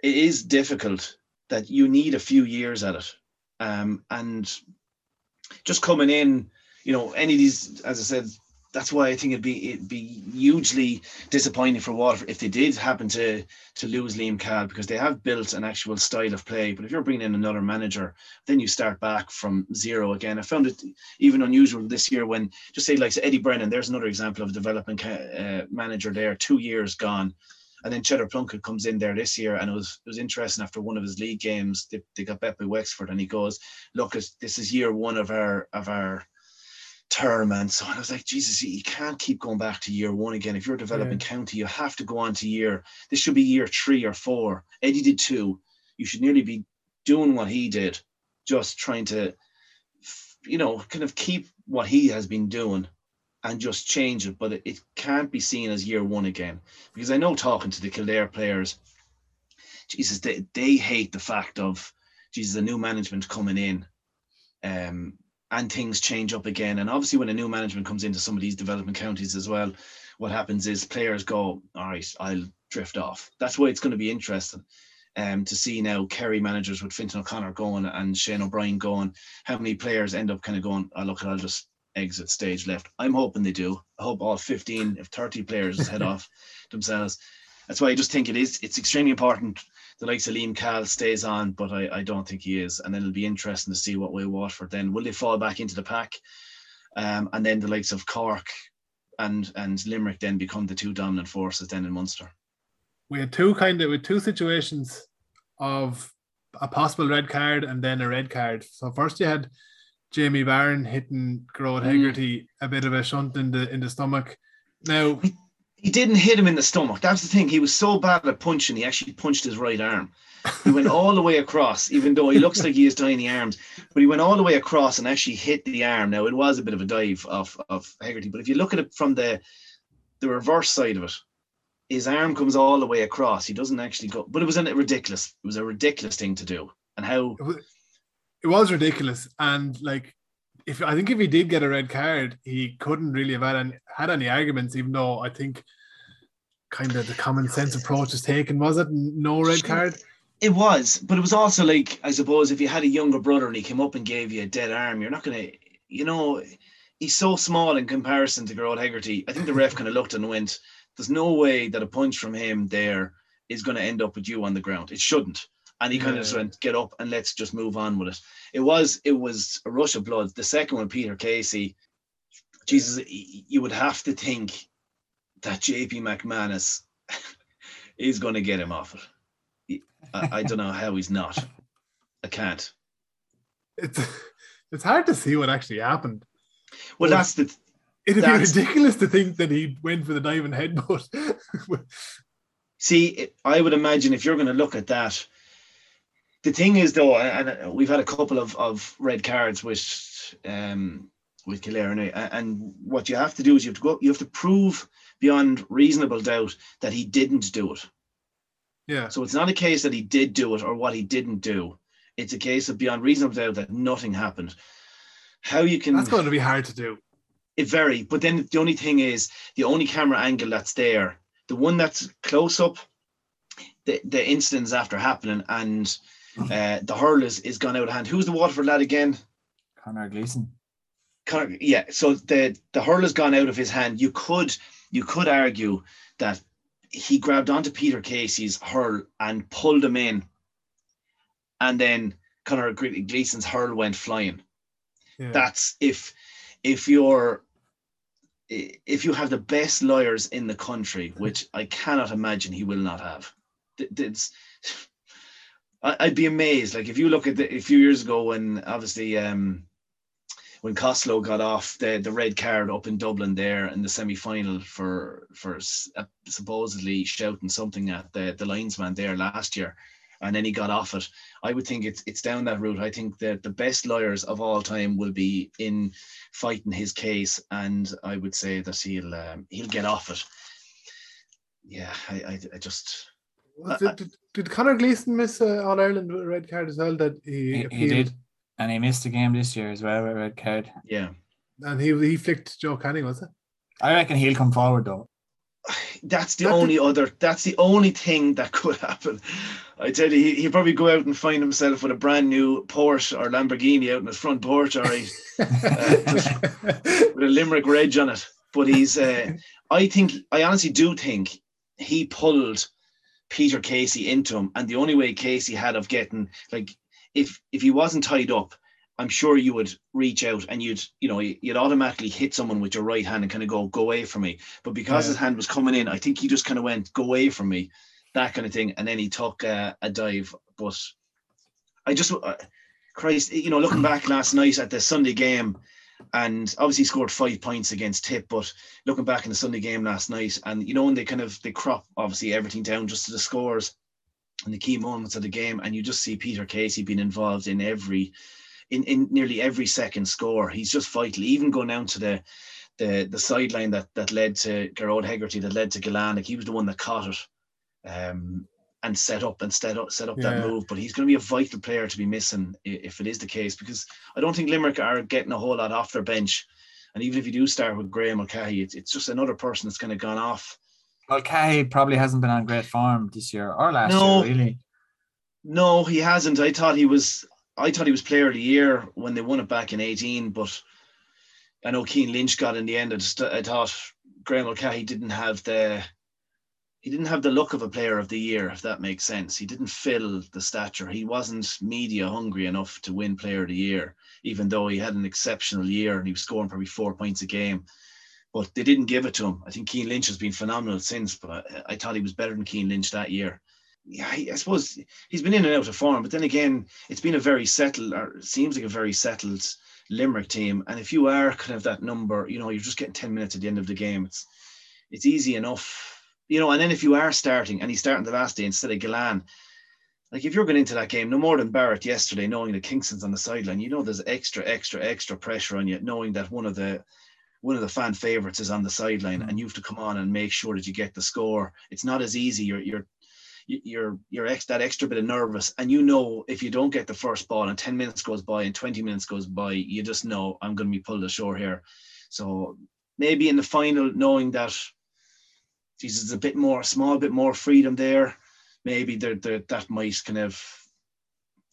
it is difficult that you need a few years at it um and just coming in you know any of these as i said that's why I think it'd be it'd be hugely disappointing for Waterford if they did happen to to lose Liam Cahill because they have built an actual style of play. But if you're bringing in another manager, then you start back from zero again. I found it even unusual this year when just say like Eddie Brennan. There's another example of a development uh, manager there, two years gone. And then Cheddar Plunkett comes in there this year, and it was it was interesting. After one of his league games, they, they got bet by Wexford, and he goes, "Look, this is year one of our of our term and so on. I was like, Jesus, you you can't keep going back to year one again. If you're a developing county, you have to go on to year. This should be year three or four. Eddie did two. You should nearly be doing what he did, just trying to, you know, kind of keep what he has been doing and just change it. But it, it can't be seen as year one again because I know talking to the Kildare players, Jesus, they, they hate the fact of Jesus, a new management coming in. Um, and things change up again. And obviously, when a new management comes into some of these development counties as well, what happens is players go, "All right, I'll drift off." That's why it's going to be interesting um, to see now Kerry managers with Fintan O'Connor going and Shane O'Brien going. How many players end up kind of going, "Oh, look, I'll just exit stage left." I'm hoping they do. I hope all 15, if 30 players head off themselves. That's why I just think it is. It's extremely important. The likes of Liam Cahill stays on, but I, I don't think he is. And then it'll be interesting to see what way Waterford then will they fall back into the pack, um, and then the likes of Cork and and Limerick then become the two dominant forces then in Munster. we had two kind of with two situations of a possible red card and then a red card. So first you had Jamie Barron hitting Gearóid mm. Hegarty a bit of a shunt in the in the stomach. Now He didn't hit him in the stomach. That's the thing. He was so bad at punching, he actually punched his right arm. He went all the way across, even though he looks like he has tiny arms. But he went all the way across and actually hit the arm. Now it was a bit of a dive of of Hegarty, but if you look at it from the the reverse side of it, his arm comes all the way across. He doesn't actually go. But it was a ridiculous. It was a ridiculous thing to do. And how it was ridiculous and like if I think if he did get a red card, he couldn't really have had any, had any arguments, even though I think kind of the common sense approach is taken. Was it no red card? It was, but it was also like I suppose if you had a younger brother and he came up and gave you a dead arm, you're not gonna, you know, he's so small in comparison to Gearóid Hegarty. I think the ref kind of looked and went, "There's no way that a punch from him there is going to end up with you on the ground. It shouldn't." And he kind of just Yeah. went, "Get up and let's just move on with it." It was, it was a rush of blood. The second one, Peter Casey, Jesus, you would have to think that JP McManus is going to get him off it. I, I don't know how he's not. I can't. It's it's hard to see what actually happened. Well, that's the It'd That's- be ridiculous to think that he went for the diving headbutt. see. I would imagine if you're going to look at that, the thing is though, and we've had a couple of, of red cards with um with Kildare, and, and what you have to do is you have to go, you have to prove beyond reasonable doubt that he didn't do it. yeah. So it's not a case that he did do it or what he didn't do. It's a case of beyond reasonable doubt that nothing happened. How you can That's going to be hard to do. It very, but then the only thing is the only camera angle that's there, the one that's close up, the the incidents after happening, and uh, the hurl is, is gone out of hand. Who's the Waterford lad again? Conor Gleeson. Conor, yeah. So the the hurl has gone out of his hand. You could you could argue that he grabbed onto Peter Casey's hurl and pulled him in, and then Conor Gre- Gleeson's hurl went flying. Yeah. That's if if you're if you have the best lawyers in the country, which I cannot imagine he will not have. It's, I- I'd be amazed. Like if you look at the, a few years ago when obviously um, when Costello got off the, the red card up in Dublin there in the semi final for for uh, supposedly shouting something at the, the linesman there last year, and then he got off it. I would think it's it's down that route. I think that the best lawyers of all time will be in fighting his case, and I would say that he'll um, he'll get off it. Yeah, I I, I just Was it- did, did Conor Gleeson miss uh, All Ireland with a red card as well? That he, He, he did, and he missed a game this year as well with a red card. yeah. and he he flicked Joe Kenny, was it? I reckon he'll come forward though. That's the Not the- only other. That's the only thing that could happen. I tell you, he, he'd probably go out and find himself with a brand new Porsche or Lamborghini out in his front porch, or he, with a Limerick reg on it. But he's, uh, I think, I honestly do think he pulled Peter Casey into him, and the only way Casey had of getting like, if if he wasn't tied up, I'm sure you would reach out and you'd, you know, you'd automatically hit someone with your right hand and kind of go, go away from me. But because Yeah. his hand was coming in, I think he just kind of went, go away from me, that kind of thing, and then he took uh, a dive. But I just, uh, Christ, you know, looking back last night at the Sunday game, and obviously scored five points against Tip, but looking back in the Sunday game last night, and you know, when they kind of they crop obviously everything down just to the scores and the key moments of the game, and you just see Peter Casey being involved in every in, in nearly every second score. He's just vital, even going down to the the the sideline that that led to Gearóid Hegarty, that led to Gillane. He was the one that caught it. Um and set up and set up set up that move. But he's going to be a vital player to be missing if it is the case, because I don't think Limerick are getting a whole lot off their bench. And even if you do start with Graeme Mulcahy, it's, it's just another person that's kind of gone off. Well, Cahy probably hasn't been on great form this year or last No. year, really. No, he hasn't. I thought he was. I thought he was player of the year when they won it back in eighteen. But I know Cian Lynch got in the end. I just I thought Graeme Mulcahy didn't have the. He didn't have the look of a player of the year, if that makes sense. He didn't fill the stature. He wasn't media hungry enough to win player of the year, even though he had an exceptional year and he was scoring probably four points a game. But they didn't give it to him. I think Cian Lynch has been phenomenal since, but I, I thought he was better than Cian Lynch that year. Yeah, I, suppose he's been in and out of form, but then again, it's been a very settled, or seems like a very settled Limerick team. And if you are kind of that number, you know, you're just getting 10 minutes at the end of the game. It's it's easy enough, you know. And then if you are starting and he's starting the last day instead of Gillane, like if you're going into that game, no more than Barrett yesterday, knowing that Kingston's on the sideline, you know there's extra, extra, extra pressure on you, knowing that one of the one of the fan favorites is on the sideline, mm. and you have to come on and make sure that you get the score. It's not as easy. You're you're you're you're ex, that extra bit of nervous and you know if you don't get the first ball and 10 minutes goes by and 20 minutes goes by you just know i'm going to be pulled ashore here so maybe in the final knowing that jesus a bit more a small bit more freedom there maybe there, there that might kind of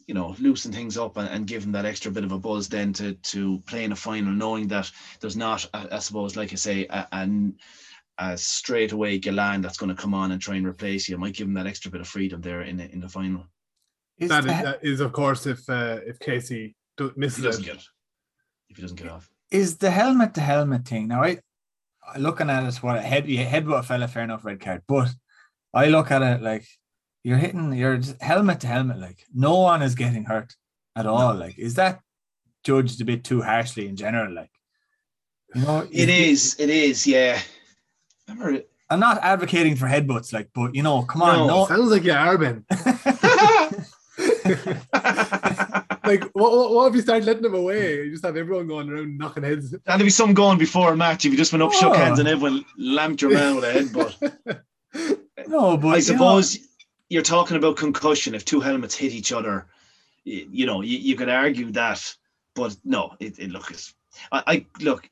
you know loosen things up and, and give him that extra bit of a buzz then to to play in a final knowing that there's not I, I suppose like i say a, an a straight away Gillane that's going to come on and try and replace you. It might give him that extra bit of freedom there in the, in the final. Is That the, is, that is, of course, if uh, if Casey do, If misses he doesn't it. get. If he doesn't get off. is the helmet the helmet thing now? I looking at it, what a head you headbutt a fella, fair enough, red card. But I look at it like you're hitting your helmet to helmet, like no one is getting hurt at all. Like, is that judged a bit too harshly in general? Like, you know, It is. It is. Yeah. Remember, I'm not advocating for headbutts, like, but you know, come on, No. no. Sounds like you are, Ben. like, what, what, if you start letting them away? You just have everyone going around knocking heads. that'd be some going before a match if you just went up, shook Oh. hands, and everyone lamped your man with a headbutt. no, but I you know, suppose you're talking about concussion. If two helmets hit each other, you, you know, you, you could argue that, but no, it, it look, it's, I, I look.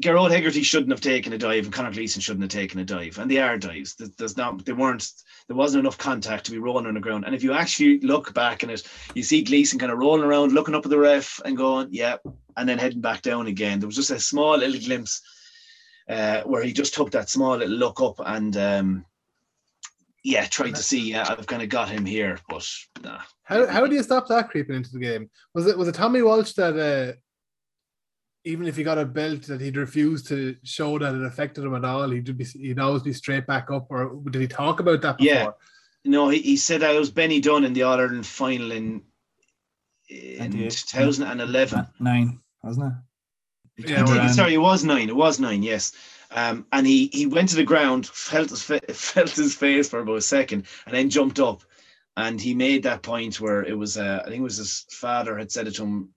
Gearóid Hegarty shouldn't have taken a dive, and Conor Gleeson shouldn't have taken a dive, and they are dives. There's not, they weren't, there wasn't enough contact to be rolling on the ground. And if you actually look back in it, you see Gleeson kind of rolling around, looking up at the ref, and going, "Yeah," and then heading back down again. There was just a small little glimpse uh, where he just took that small little look up and um, yeah, tried to see. Yeah, I've kind of got him here, but nah, How how do you stop that creeping into the game? Was it was it Tommy Walsh that uh, even if he got a belt that he'd refuse to show that it affected him at all, he'd be he'd always be straight back up, or did he talk about that before? Yeah. No, he, he said I was Benny Dunne in the All Ireland final in in 2011. Nine, wasn't it? Yeah, He sorry, it was nine. It was nine. Yes. Um, and he he went to the ground, felt his fa- felt his face for about a second, and then jumped up. And he made that point where it was, uh, I think it was his father had said it to him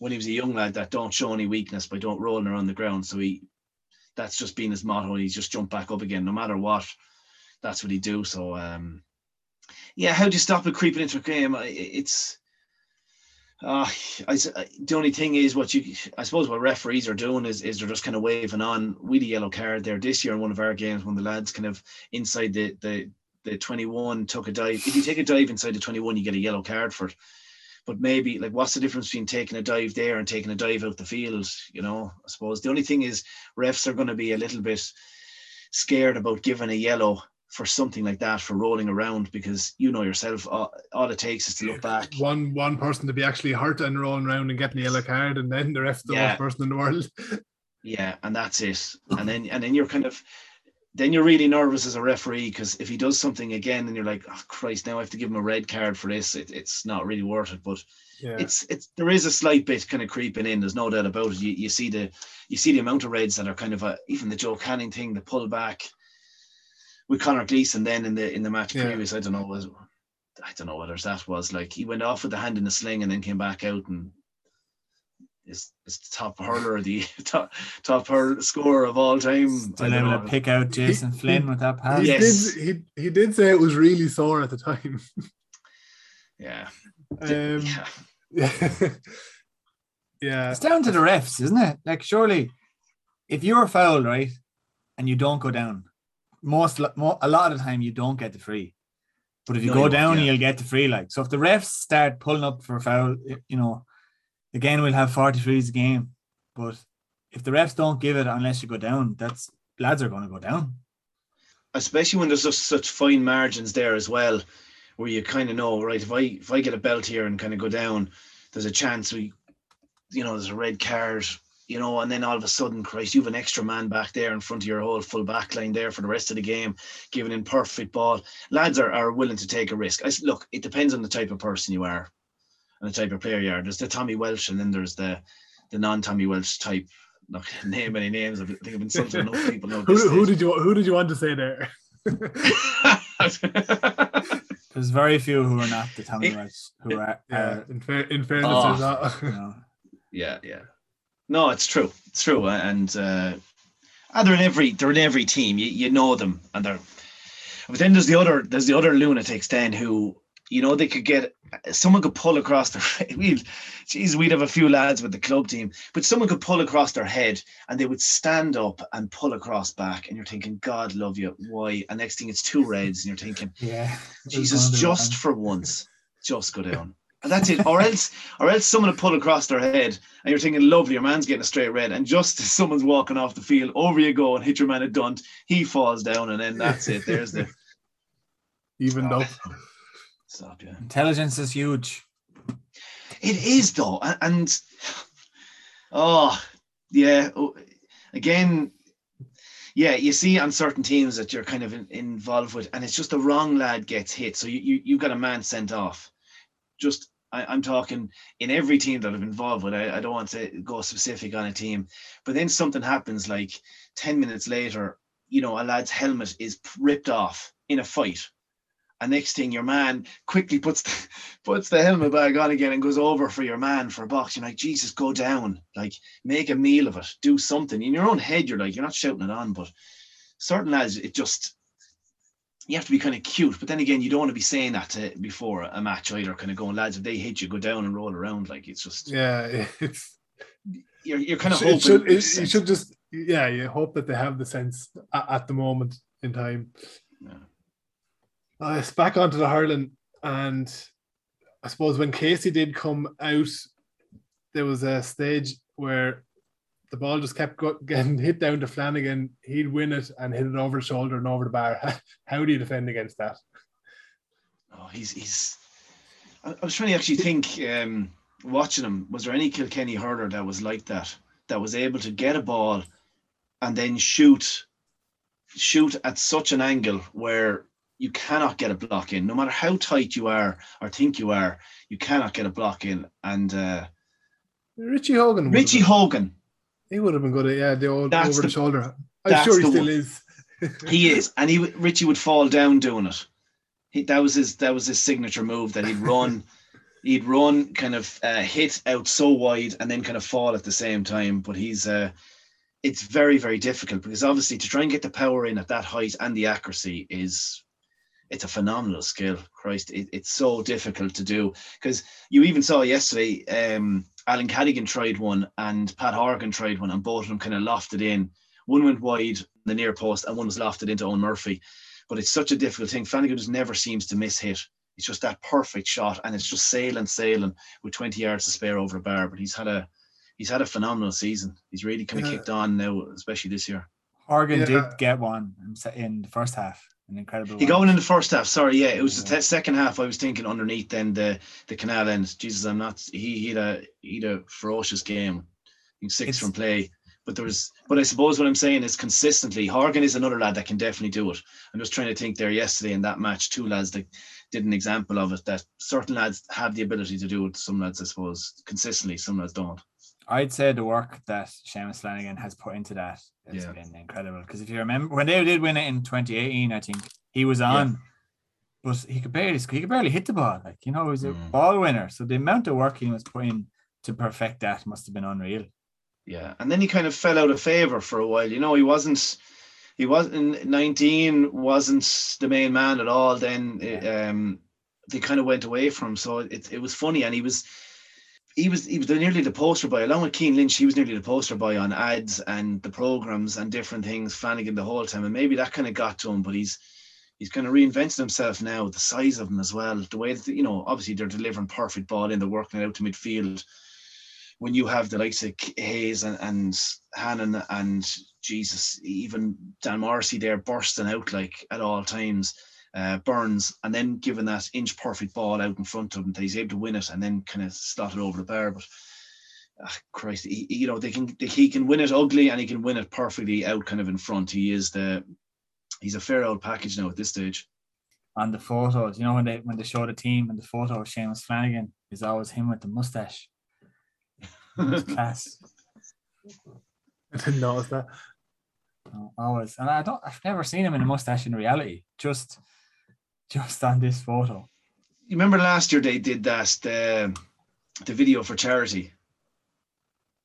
when he was a young lad that don't show any weakness by don't rolling around the ground. So he, that's just been his motto. He's just jumped back up again, no matter what. That's what he do. So, um, yeah, how do you stop it creeping into a game? It's, uh, I, the only thing is what you, I suppose, what referees are doing is, is they're just kind of waving on. We a yellow card there this year in one of our games when the lads kind of inside the the the 21 took a dive. If you take a dive inside the 21, you get a yellow card for it. But maybe like, what's the difference between taking a dive there and taking a dive out the field? You know, I suppose the only thing is refs are going to be a little bit scared about giving a yellow for something like that for rolling around because you know yourself, all, all it takes is to look back. one one person to be actually hurt and rolling around and getting a yellow card, and then the rest of the Yeah. worst person in the world. Yeah, and that's it. And then and then you're kind of then you're really nervous as a referee because if he does something again and you're like, oh Christ, now I have to give him a red card for this, it, it's not really worth it. But Yeah, it's it's there is a slight bit kind of creeping in. There's no doubt about it. You, you see the you see the amount of reds that are kind of a, even the Joe Canning thing, the pull back with Conor Gleeson then in the in the match Yeah. previous. I don't know was I don't know whether that was like he went off with the hand in the sling and then came back out and is is the top hurler the top top hurler scorer of all time. I Still able to pick out Jason he- Flynn with that pass. he Yes. did he he did say it was really sore at the time. Yeah. Um, yeah. yeah, yeah, It's down to the refs, isn't it? Like, surely, if you're fouled, right, and you don't go down, most, mo a lot of the time you don't get the free. But if you No, go you down, yeah. you'll get the free. Like, so if the refs start pulling up for a foul, you know, again we'll have 43s a game. But if the refs don't give it unless you go down, that's lads are going to go down. especially when there's such fine margins there as well, where you kind of know, right? If I if I get a belt here and kind of go down, there's a chance we, you know, there's a red card, you know, and then all of a sudden, Christ, you have an extra man back there in front of your whole full back line there for the rest of the game, giving in perfect ball. Lads are, are willing to take a risk. I look, it depends on the type of person you are and the type of player you are. There's the Tommy Walsh, and then there's the the non-Tommy Walsh type. Not gonna name any names. I think I've insulted enough people know. who, who did you who did you want to say there? There's very few who are not the Tommy Walsh who are, Yeah, are in, fair, in fairness, Oh. not. you know, yeah, yeah. No, it's true. It's true. uh, And uh, ah, they're in every they're in every team. You, you know them, and they're. But then there's the other there's the other lunatics then who you know they could get someone could pull across their we geez we'd have a few lads with the club team but someone could pull across their head and they would stand up and pull across back and you're thinking God love you why and next thing it's two reds and you're thinking yeah. Jesus, It's gonna do just for once, just go down. And that's it. Or else, or else someone will pull across their head and you're thinking, lovely, your man's getting a straight red. And just as someone's walking off the field, over you go and hit your man a dunt, he falls down, and then that's it. There's the Even though stop, yeah. intelligence is huge. It is though, and oh yeah, oh, again, yeah, you see on certain teams that you're kind of in, involved with, and it's just the wrong lad gets hit, so you, you you've got a man sent off. Just I, I'm talking in every team that I'm involved with. I, I don't want to go specific on a team, but then something happens like ten minutes later, you know, a lad's helmet is ripped off in a fight. And next thing, your man quickly puts the, puts the helmet back on again and goes over for your man for a box. You're like, Jesus, go down. Like, make a meal of it. Do something. In your own head, you're like, you're not shouting it on, but certain lads, it just you have to be kind of cute. But then again, you don't want to be saying that to, before a match either, kind of going, lads, if they hit you, go down and roll around. Like it's just yeah, it's you're, you're kind of it hoping. should, it, you should just yeah, you hope that they have the sense at, at the moment in time. Yeah. Uh, it's back onto the hurling, and I suppose when Casey did come out, there was a stage where the ball just kept getting hit down to Flanagan. He'd win it and hit it over the shoulder and over the bar. How do you defend against that? Oh, he's he's. I, was trying to actually think, um, watching him, was there any Kilkenny hurler that was like that, that was able to get a ball and then shoot, shoot at such an angle where you cannot get a block in, no matter how tight you are or think you are, you cannot get a block in. And uh, Richie Hogan. Richie Hogan, He would have been good at yeah, the old That's over the, the- shoulder. I'm sure he still one. is. he is, and he would- Richie would fall down doing it. He, that was his that was his signature move that he'd run, he'd run kind of uh, hit out so wide and then kind of fall at the same time. But he's uh, it's very very difficult because obviously to try and get the power in at that height and the accuracy is it's a phenomenal skill. Christ, it, it's so difficult to do because you even saw yesterday. Um, Alan Cadogan tried one and Pat Horgan tried one, and both of them kind of lofted in. One went wide the near post, and one was lofted into Eoin Murphy. But it's such a difficult thing. Flanagan just never seems to miss hit. It's just that perfect shot, and it's just sailing, sailing with 20 yards to spare over a bar. But he's had a he's had a phenomenal season. He's really kind of Yeah. kicked on now, especially this year. Horgan Yeah. did get one in in the first half, an incredible. He one in the first half. Sorry, yeah, it was the Yeah. te- second half. I was thinking underneath then the the canal end. Jesus, I'm not. He he had a he had a ferocious game. Six It's- from play. But there was, but I suppose what I'm saying is consistently, Horgan is another lad that can definitely do it. I'm just trying to think there yesterday in that match, two lads that did an example of it. That certain lads have the ability to do it. Some lads, I suppose, consistently. Some lads don't. I'd say the work that Seamus Flanagan has put into that has Yeah. been incredible. Because if you remember when they did win it in 2018, I think he was on, but he could barely he could barely hit the ball. Like you know, he was a Mm. ball winner. So the amount of work he was putting to perfect that must have been unreal. Yeah, and then he kind of fell out of favor for a while. You know, he wasn't. He wasn't 19. Wasn't the main man at all. Then it, um, they kind of went away from him. So it it was funny, and he was. He was he was nearly the poster boy along with Cian Lynch. He was nearly the poster boy on ads and the programs and different things. Flanagan the whole time, and maybe that kind of got to him. But he's he's kind of reinvented himself now. The size of him as well, the way that you know, obviously they're delivering perfect ball in, they're working it out to midfield when you have the likes of Hayes and, and Hannon and Jesus, even Dan Morrissey there bursting out like at all times, uh, Byrnes, and then giving that inch perfect ball out in front of him that he's able to win it and then kind of slot it over the bar. But ah, Christ, he, he- you know, they can they, he can win it ugly and he can win it perfectly out kind of in front. He is the he's a fair old package now at this stage. And the photos, you know when they when they show the team and the photo of Seamus Flanagan is always him with the mustache. Class. I didn't notice that. Always. And I don't I've never seen him in a mustache in reality. Just just on this photo. you remember last year they did that the the video for charity.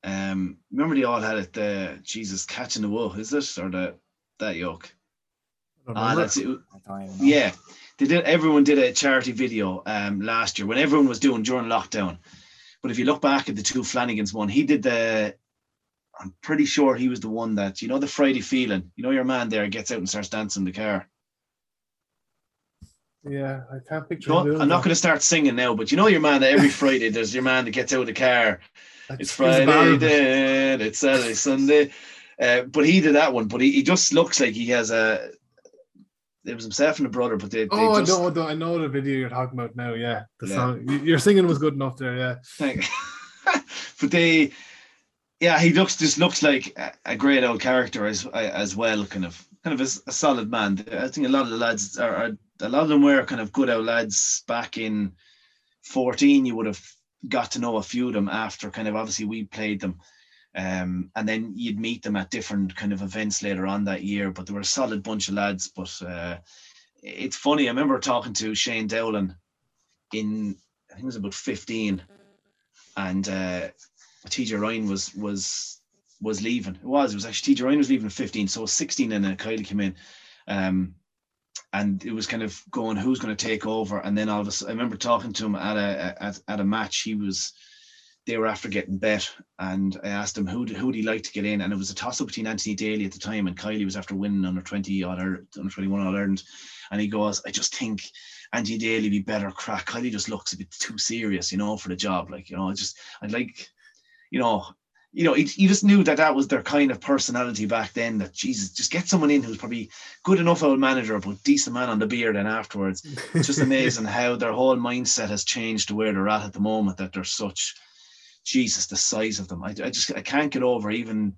Um, remember they all had it. The Jesus catching the wool, is it or the that yoke? Ah, that's it. I don't even know. Yeah, they did. Everyone did a charity video um last year when everyone was doing during lockdown. But if you look back at the two Flanagans one, he did the. I'm pretty sure he was the one that you know the Friday feeling. You know your man there gets out and starts dancing the car. Yeah, I can't picture. Know, I'm not going to start singing now, but you know your man that every Friday there's your man that gets out of the car. Like, It's Friday, then it's Saturday, Sunday. Uh, but he did that one, but he, he just looks like he has a. It was himself and a brother, but they, they Oh, just. I know, I know, the video you're talking about now. Yeah, the Yeah. song. Your singing was good enough there. Yeah, Thank- but they, yeah, he looks just looks like a, a great old character as as well, kind of kind of a, a solid man. I think a lot of the lads are, are a lot of them were kind of good old lads back in fourteen. You would have got to know a few of them after kind of obviously we played them. Um, and then you'd meet them at different kind of events later on that year. But they were a solid bunch of lads. But uh, it's funny. I remember talking to Shane Dowling in I think it was about fifteen, and uh, TJ Ryan was was was leaving. It was. It was actually TJ Ryan was leaving at 15, so 16 and then Kiely came in. Um, and it was kind of going, who's going to take over? And then all of a sudden, I remember talking to him at a at, at a match. He was they were after getting bet, and I asked him who who would he like to get in, and it was a toss up between Anthony Daly at the time and Kiely was after winning under 20 all Ireland, under 21 all Ireland, and he goes, I just think Anthony Daly be better crack. Kiely just looks a bit too serious, you know, for the job. Like you know, I just I'd like, you know, you know, you you just knew that that was their kind of personality back then. That Jesus, just get someone in who's probably good enough old manager, but decent man on the beer. And afterwards, it's just amazing how their whole mindset has changed to where they're at at the moment. That they're such, Jesus, the size of them. I, I just I can't get over even,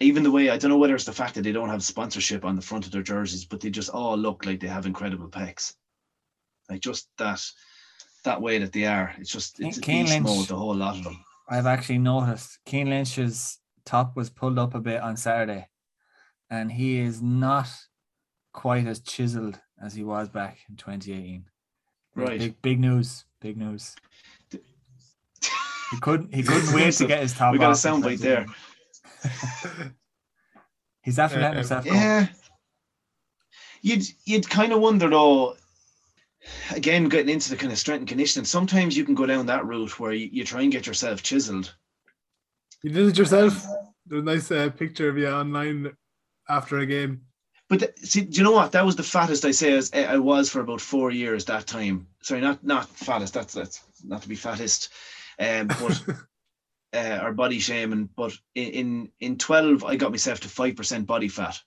even the way I don't know whether it's the fact that they don't have sponsorship on the front of their jerseys, but they just all look like they have incredible pecs. Like just that, that way that they are. It's just it's Cian beast Lynch- mode. The whole lot of them. I've actually noticed Cian Lynch's top was pulled up a bit on Saturday, and he is not quite as chiseled as he was back in 2018. Right. Big big news. Big news. He couldn't he couldn't wait to get his top We got a soundbite there. He's after letting uh, himself go. Yeah. You'd you'd kind of wonder though. Again, getting into the kind of strength and conditioning, sometimes you can go down that route where you, you try and get yourself chiseled. You did it yourself. There's a nice uh, picture of you online after a game. But th- see, do you know what? That was the fattest I say as I was for about four years that time. Sorry, not not fattest. That's that's not to be fattest, um, but uh, or body shaming. But in in, in twelve, I got myself to five percent body fat.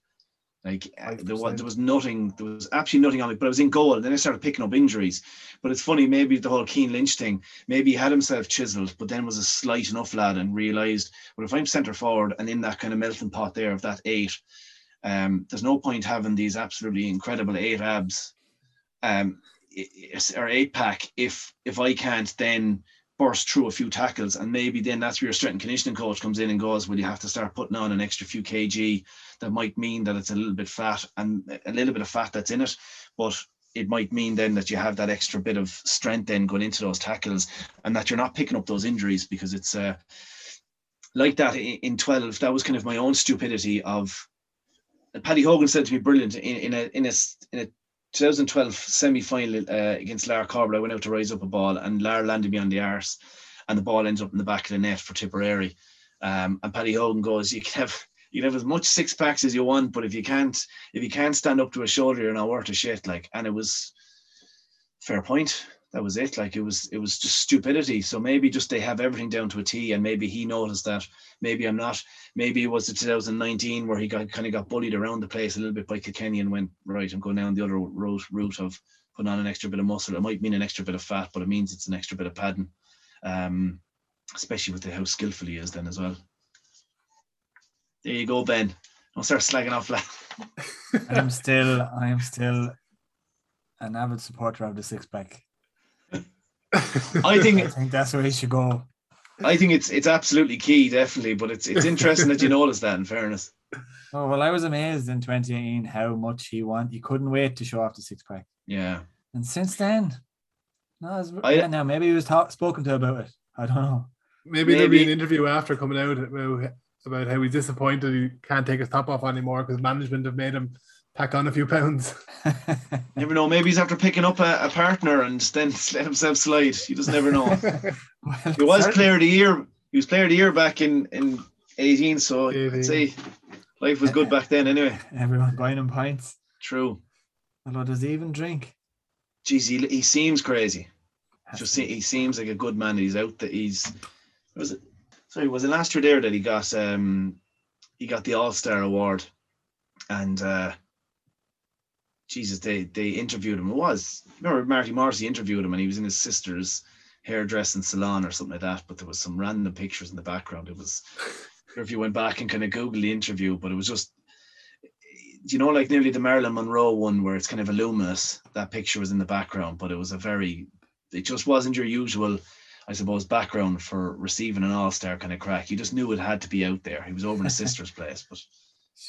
Like uh, there was there was nothing. There was absolutely nothing on me. But I was in goal, and then I started picking up injuries. But it's funny, maybe the whole Cian Lynch thing. Maybe he had himself chiseled, but then was a slight enough lad and realised. well, if I'm centre forward and in that kind of melting pot there of that eight, um, there's no point having these absolutely incredible eight abs um, or eight pack if if I can't then burst through a few tackles and maybe then that's where your strength and conditioning coach comes in and goes, well, you have to start putting on an extra few kg. That might mean that it's a little bit fat and a little bit of fat that's in it, but it might mean then that you have that extra bit of strength then going into those tackles and that you're not picking up those injuries because it's uh, like that in, in 12. That was kind of my own stupidity of Paddy Hogan said to me, brilliant in, in a in a in a 2012 semi-final uh, against Lar Corbett. I went out to raise up a ball, and Lar landed me on the arse, and the ball ends up in the back of the net for Tipperary. Um, and Paddy Hogan goes, "You can have you can have as much six packs as you want, but if you can't if you can't stand up to a shoulder, you're not worth a shit." Like, and it was fair point. That was it. Like it was it was just stupidity. So maybe just they have everything down to a T, and maybe he noticed that. Maybe I'm not maybe it was the 2019 where he got kind of got bullied around the place a little bit by Kilkenny and went right. I'm going down the other route route of putting on an extra bit of muscle. It might mean an extra bit of fat, but it means it's an extra bit of padding. Um, especially with the, how skillful he is then as well. There you go, Ben. Don't start slagging off. I'm still I am still an avid supporter of the six pack. I think I think that's where he should go. I think it's it's absolutely key, definitely. But it's it's interesting that you notice that. In fairness, Oh well, I was amazed in 2018 how much he want. He couldn't wait to show off the six pack, yeah. and since then, no, it's, I- yeah, now maybe he was talk, spoken to about it. I don't know. Maybe, there'll be an interview after coming out about, about how he's disappointed he can't take his top off anymore because management have made him pack on a few pounds. Never know. Maybe he's after picking up a, a partner and then let himself slide. You just never know. Well, He was certainly- player of the year. He was player of the year back in in 18. So 18. I'd say life was good back then. Anyway, Everyone buying him pints. true. Although does he even drink? Geez, he, he seems crazy. Just to he seems like a good man. He's out that he's was it sorry, was it last year there that he got um he got the All Star award and uh Jesus they they interviewed him. It was remember Marty Morrissey interviewed him and he was in his sister's hairdressing salon or something like that, but there was some random pictures in the background. It was if you went back and kind of Google the interview, but it was just you know, like nearly the Marilyn Monroe one where it's kind of illuminous. That picture was in the background, but it was a very it just wasn't your usual, I suppose, background for receiving an all-star kind of crack. You just knew it had to be out there. He was over in his sister's place, but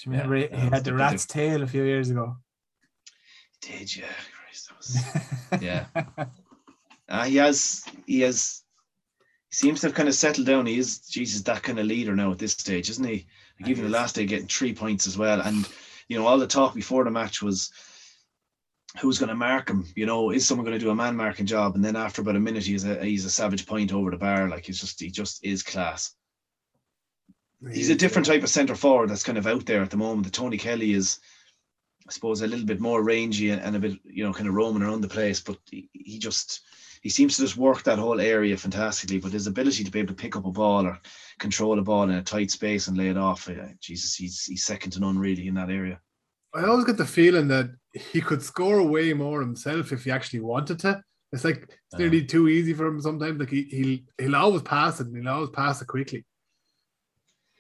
you he- that he was had the rat's tail a few years ago. Did yeah, Christ, was yeah. Uh, he has he has he seems to have kind of settled down. He is Jesus that kind of leader now at this stage, isn't he? Like even the last day getting three points as well. And you know, all the talk before the match was who's going to mark him. You know, is someone going to do a man marking job? And then after about a minute, he's a he's a savage point over the bar. Like he's just he just is class. He's a different type of centre forward that's kind of out there at the moment. The Tony Kelly is, I suppose, a little bit more rangy and, and a bit, you know, kind of roaming around the place. But he, he just he seems to just work that whole area fantastically. But his ability to be able to pick up a ball or control a ball in a tight space and lay it off, uh, Jesus, he's he's second to none really in that area. I always get the feeling that he could score way more himself if he actually wanted to. It's like it's nearly too easy for him sometimes. Like he he'll he'll always pass it and he'll always pass it quickly.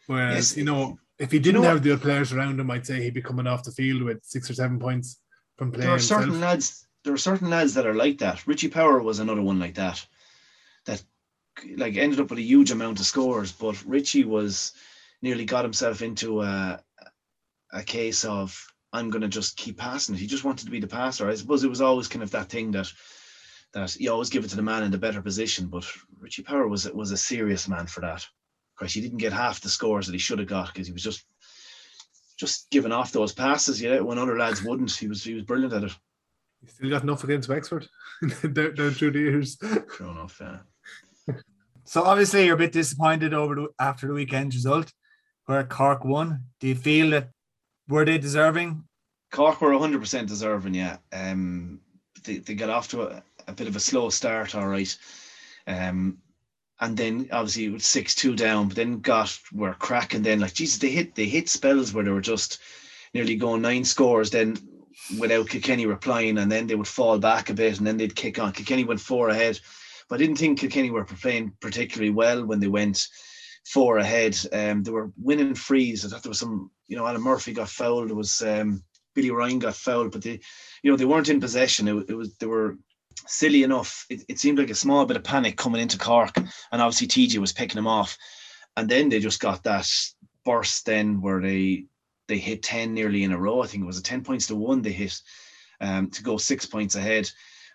Whereas, Yes, you know, if he didn't know have the other players around him, I'd say he'd be coming off the field with six or seven points from playing there are himself. certain lads there are certain lads that are like that. Richie power was another one like that that like ended up with a huge amount of scores but richie was nearly got himself into a a case of i'm going to just keep passing it. He just wanted to be the passer. I suppose it was always kind of that thing that that you always give it to the man in the better position but richie power was was a serious man for that course he didn't get half the scores that he should have got because he was just just giving off those passes, yeah, when other lads wouldn't. He was he was brilliant at it. He still got enough against Wexford down, down through the years. True enough, yeah. So obviously you're a bit disappointed over the, after the weekend's result, where Cork won. Do you feel that were they deserving? Cork were 100% deserving, yeah. Um, they, they got off to a, a bit of a slow start, all right. Um, and then obviously with six two down, but then got were cracking. Then like Jesus, they hit they hit spells where they were just nearly going nine scores. Then without Kilkenny replying, and then they would fall back a bit, and then they'd kick on. Kilkenny went four ahead, but I didn't think Kilkenny were playing particularly well when they went four ahead. Um, they were winning frees. I thought there was some, you know, Alan Murphy got fouled. It was um, Billy Ryan got fouled, but they, you know, they weren't in possession. It, it was they were silly enough. It, it seemed like a small bit of panic coming into Cork, and obviously TJ was picking them off, and then they just got that burst then where they they hit ten nearly in a row. I think it was a ten points to one they hit um, to go six points ahead.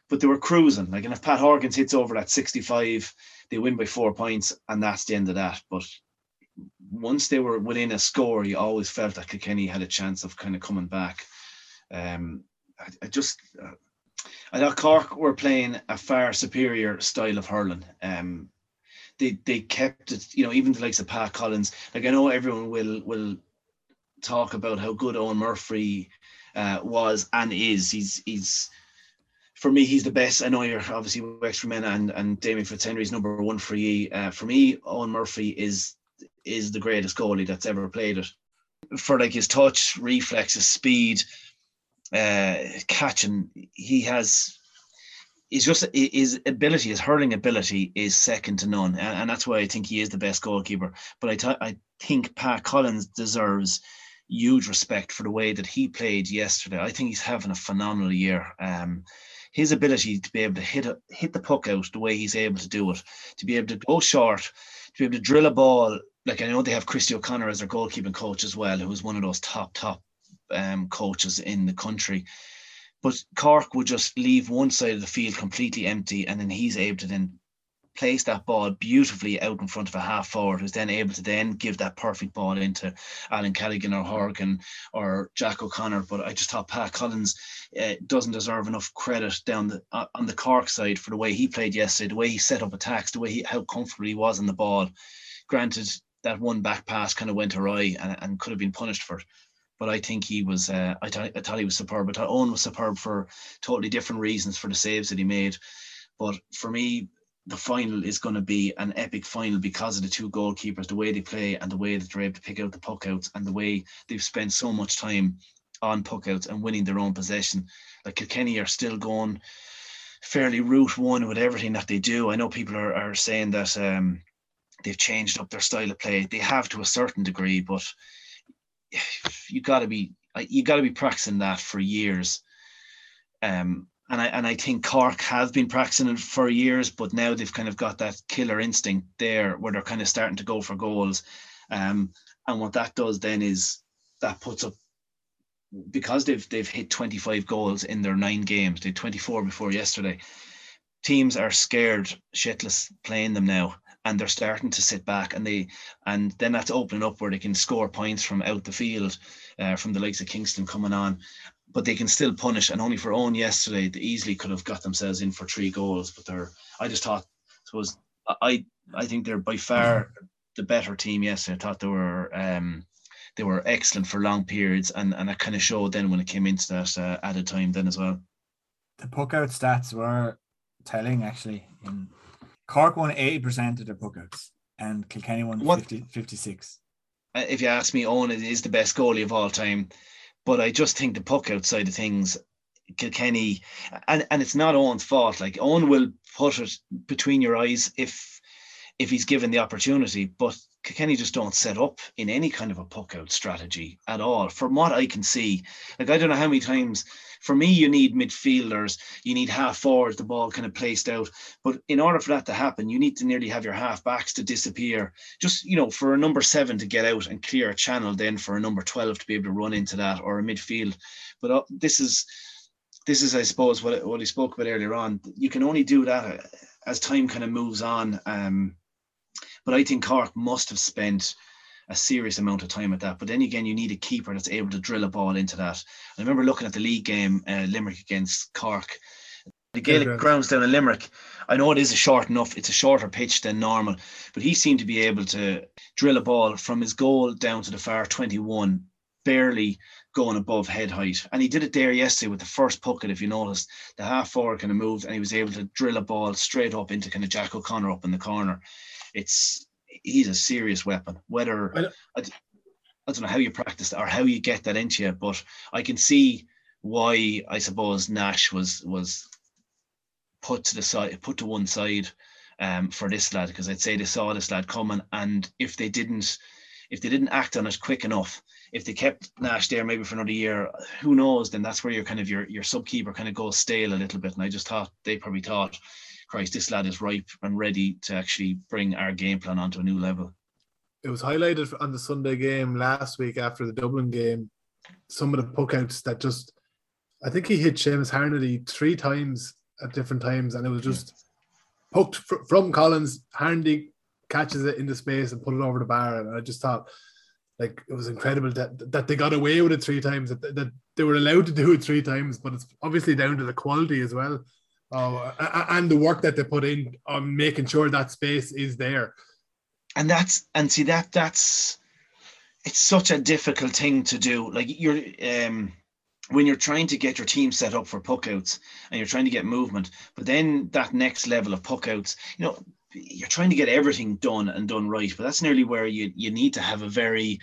But they were cruising. Like, and if Pat Horgan's hits over that 65, they win by four points, and that's the end of that. But once they were within a score, you always felt that Kilkenny had a chance of kind of coming back. Um, I, I just, uh, I thought Cork were playing a far superior style of hurling. Um, they they kept it, you know, even the likes of Pat Collins. Like I know everyone will will talk about how good Eoin Murphy uh, was and is. He's he's for me, he's the best. I know you're obviously Wexford men and and Damien Fitzhenry's number one for you. Uh, for me, Eoin Murphy is is the greatest goalie that's ever played it. For like his touch, reflexes, speed, uh, catching, he has. He's just his ability, his hurling ability is second to none, and, and that's why I think he is the best goalkeeper. But I, th- I think Pat Collins deserves huge respect for the way that he played yesterday. I think he's having a phenomenal year. Um, his ability to be able to hit a, hit the puck out the way he's able to do it, to be able to go short, to be able to drill a ball. Like I know they have Christy O'Connor as their goalkeeping coach as well, who's one of those top top um, coaches in the country. But Cork would just leave one side of the field completely empty, and then he's able to then place that ball beautifully out in front of a half forward, who's then able to then give that perfect ball into Alan Callaghan or Horgan or Jack O'Connor. But I just thought Pat Collins uh, doesn't deserve enough credit down the uh, on the Cork side for the way he played yesterday, the way he set up attacks, the way he how comfortable he was in the ball. Granted, that one back pass kind of went awry and, and could have been punished for it. But I think he was, uh, I, th- I thought he was superb. I thought Eoin was superb for totally different reasons for the saves that he made. But for me, the final is going to be an epic final because of the two goalkeepers, the way they play and the way that they're able to pick out the puck outs and the way they've spent so much time on puck outs and winning their own possession. Like Kilkenny are still going fairly route one with everything that they do. I know people are, are saying that um, they've changed up their style of play. They have to a certain degree, but you got to be you got to be practicing that for years. Um, and I and I think Cork have been practicing it for years, but now they've kind of got that killer instinct there, where they're kind of starting to go for goals. Um, and what that does then is that puts up because they've they've hit 25 goals in their nine games. They had 24 before yesterday. Teams are scared shitless playing them now, and they're starting to sit back, and they and then that's opening up where they can score points from out the field, uh, from the likes of Kingston coming on, but they can still punish. And only for own yesterday, they easily could have got themselves in for three goals. But they're, I just thought, suppose I I think they're by far the better team yesterday. I thought they were um they were excellent for long periods, and and it kind of showed then when it came into that uh, added time then as well. The puck out stats were telling actually. In Cork won 80% of their puckouts and Kilkenny won What- 50, 56. Uh, if you ask me, Eoin is the best goalie of all time. But I just think the puck outside of things, Kilkenny, and, and it's not Eoin's fault. Like Eoin will put it between your eyes if if he's given the opportunity. But Kilkenny just don't set up in any kind of a puck out strategy at all. From what I can see, like I don't know how many times. For me, you need midfielders, you need half forwards, the ball kind of placed out. But in order for that to happen, you need to nearly have your half backs to disappear. Just you know for a number seven to get out and clear a channel then for a number 12 to be able to run into that or a midfield. But uh, this is this is i suppose what, what he spoke about earlier on. You can only do that uh, as time kind of moves on um but i think cork must have spent a serious amount of time at that but then again you need a keeper that's able to drill a ball into that i remember looking at the league game uh, limerick against cork the Gaelic Fairgrounds. grounds down in Limerick. I know it is a short enough, it's a shorter pitch than normal, but he seemed to be able to drill a ball from his goal down to the far 21, barely going above head height. And he did it there yesterday with the first puckout, if you noticed. The half forward kind of moved and he was able to drill a ball straight up into kind of Jack O'Connor up in the corner. It's he's a serious weapon. Whether I I, don't- d- I don't know how you practice that or how you get that into you, but I can see why I suppose Nash was was put to the side, put to one side um, for this lad because I'd say they saw this lad coming, and if they didn't, if they didn't act on it quick enough, if they kept Nash there maybe for another year, who knows? Then that's where your kind of your your subkeeper kind of goes stale a little bit. And I just thought they probably thought, Christ, this lad is ripe and ready to actually bring our game plan onto a new level. it was highlighted on the Sunday game last week after the Dublin game. Some of the puckouts that just, I think he hit Seamus Harnedy three times at different times, and it was just poked fr- from Collins. Harnedy catches it into space and put it over the bar, and I just thought, like, it was incredible that that they got away with it three times. That, that they were allowed to do it three times, but it's obviously down to the quality as well. A- and the work that they put in on making sure that space is there. and that's and see that that's it's such a difficult thing to do like you're um when you're trying to get your team set up for puckouts and you're trying to get movement but then that next level of puckouts you know you're trying to get everything done and done right but that's nearly where you you need to have a very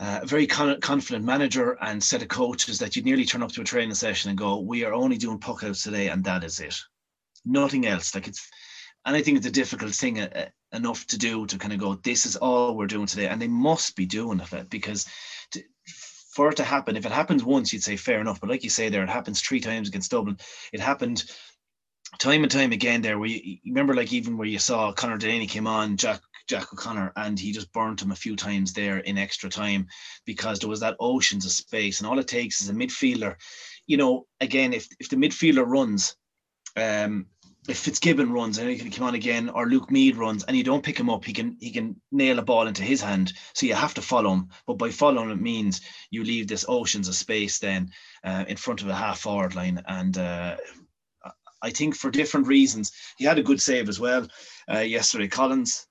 uh, very con- confident manager and set of coaches that you'd nearly turn up to a training session and go we are only doing puckouts today and that is it nothing else like it's and I think it's a difficult thing uh, uh, enough to do to kind of go, this is all we're doing today. And they must be doing it because to, for it to happen, if it happens once, you'd say fair enough. But like you say there, it happens three times against Dublin. It happened time and time again there where you, remember like even where you saw Conor Delaney came on, Jack Jack O'Connor, and he just burnt him a few times there in extra time because there was that oceans of space. And all it takes is a midfielder. You know, again, if if the midfielder runs, um, if Fitzgibbon runs and he can come on again, or Luke Meade runs and you don't pick him up, he can he can nail a ball into his hand. So you have to follow him. But by following it means you leave this oceans of space then uh, in front of the half forward line. And uh, I think for different reasons, he had a good save as well uh, yesterday. Collins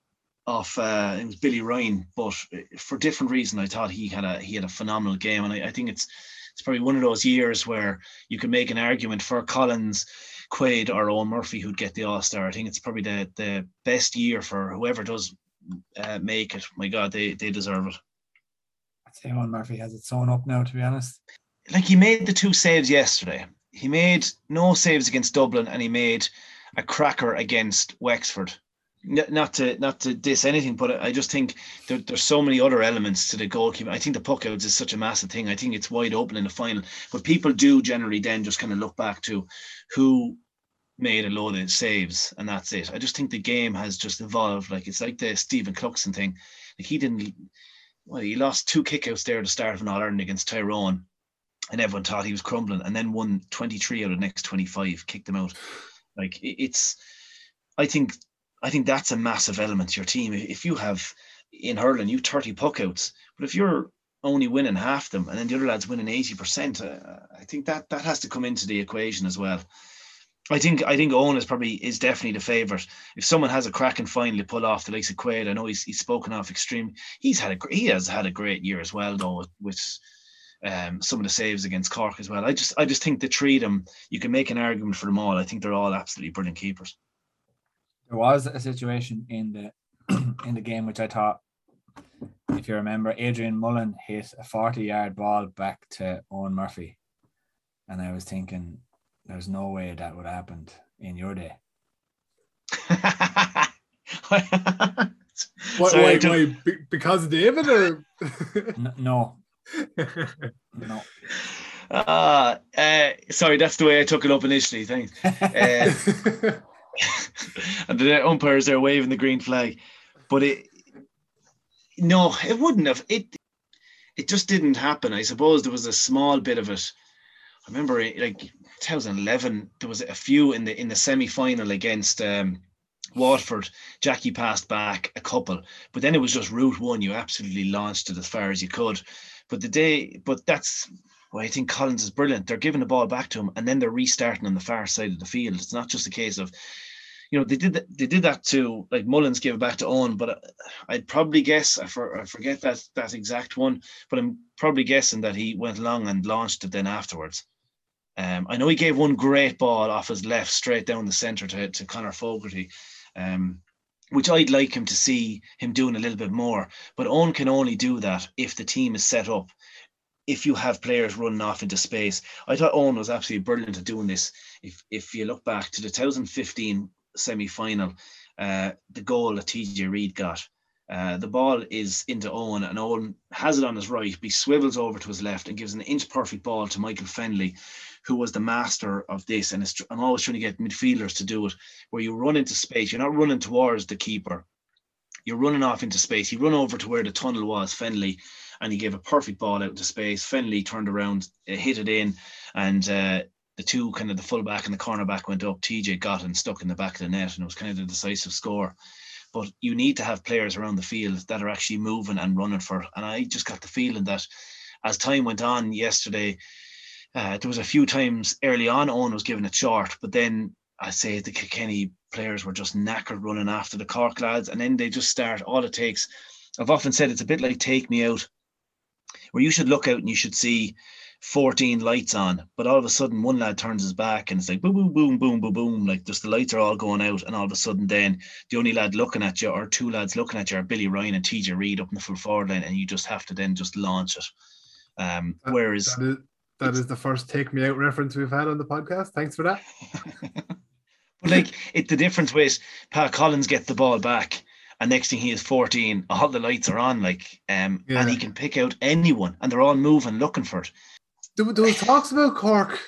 off uh, it was Billy Ryan, but for different reason, I thought he had a he had a phenomenal game, and I, I think it's it's probably one of those years where you can make an argument for Collins, Quaid, or Eoin Murphy who'd get the All Star. I think it's probably the the best year for whoever does uh, make it. My God, they they deserve it. I'd say Eoin Murphy has it sewn up now, to be honest. Like he made the two saves yesterday. He made no saves against Dublin, and he made a cracker against Wexford. Not to not to diss anything, but I just think there, there's so many other elements to the goalkeeping. I think the puck outs is such a massive thing. I think it's wide open in the final, but people do generally then just kind of look back to who made a load of saves, and that's it. I just think the game has just evolved. Like it's like the Stephen Cluxton thing. Like he didn't. Well, he lost two kickouts there at the start of an All Ireland against Tyrone, and everyone thought he was crumbling, and then won 23 out of the next 25, kicked them out. Like it- it's, I think, I think that's a massive element to your team. If you have in hurling, you 30 puckouts, but if you're only winning half them, and then the other lads winning 80%, uh, I think that that has to come into the equation as well. I think I think Eoin is probably is definitely the favourite. If someone has a crack and finally pull off the likes of Quaid, I know he's he's spoken off extreme. He's had a he has had a great year as well though with, with um, some of the saves against Cork as well. I just I just think the three them, you can make an argument for them all. I think they're all absolutely brilliant keepers. There was a situation in the in the game which I thought, if you remember, Adrian Mullen hit a 40 yard ball back to Eoin Murphy. And I was thinking, there's no way that would have happened in your day. Why, Sorry, I why, why, because of David or N- no, no. Ah, uh, sorry, that's the way I took it up initially. Thanks. Uh, and the umpires are waving the green flag, but it no, it wouldn't have. It it just didn't happen. I suppose there was a small bit of it. I remember, it, like 2011, there was a few in the in the semi final against um, Waterford. Jackie passed back a couple, but then it was just route one. You absolutely launched it as far as you could. But the day, but that's why I think Collins is brilliant. They're giving the ball back to him, and then they're restarting on the far side of the field. It's not just a case of, you know, they did that, they did that to like Mullins gave it back to Eoin, but uh, I'd probably guess I, for, I forget that that exact one, but I'm probably guessing that he went along and launched it then afterwards. Um, I know he gave one great ball off his left straight down the centre to, to Conor Fogarty, um, which I'd like him to see him doing a little bit more. But Eoin can only do that if the team is set up, if you have players running off into space. I thought Eoin was absolutely brilliant at doing this. If if you look back to the 2015 semi final, uh, the goal that TJ Reid got. Uh, the ball is into Eoin, and Eoin has it on his right. But he swivels over to his left and gives an inch perfect ball to Michael Fennelly, who was the master of this. And it's, I'm always trying to get midfielders to do it, where you run into space. You're not running towards the keeper. You're running off into space. You run over to where the tunnel was, Fennelly, and he gave a perfect ball out into space. Fennelly turned around, uh, hit it in, and uh, the two kind of the fullback and the cornerback went up. TJ got and stuck in the back of the net, and it was kind of the decisive score. But you need to have players around the field that are actually moving and running for. And I just got the feeling that as time went on yesterday, uh, there was a few times early on Eoin was given a short, but then I say the Kilkenny players were just knackered running after the Cork lads, and then they just start. All it takes, I've often said, it's a bit like Take Me Out, where you should look out and you should see 14 lights on, but all of a sudden one lad turns his back and it's like boom, boom, boom, boom, boom, boom, like just the lights are all going out, and all of a sudden then the only lad looking at you or two lads looking at you are Billy Ryan and TJ Reid up in the full forward line, and you just have to then just launch it. Um, That- whereas that is, that is the first take me out reference we've had on the podcast. Thanks for that. But like it, the difference was Pat Collins gets the ball back, and next thing he is 14, all the lights are on, like, um, Yeah. and he can pick out anyone, and they're all moving, looking for it. There, there was talks about Cork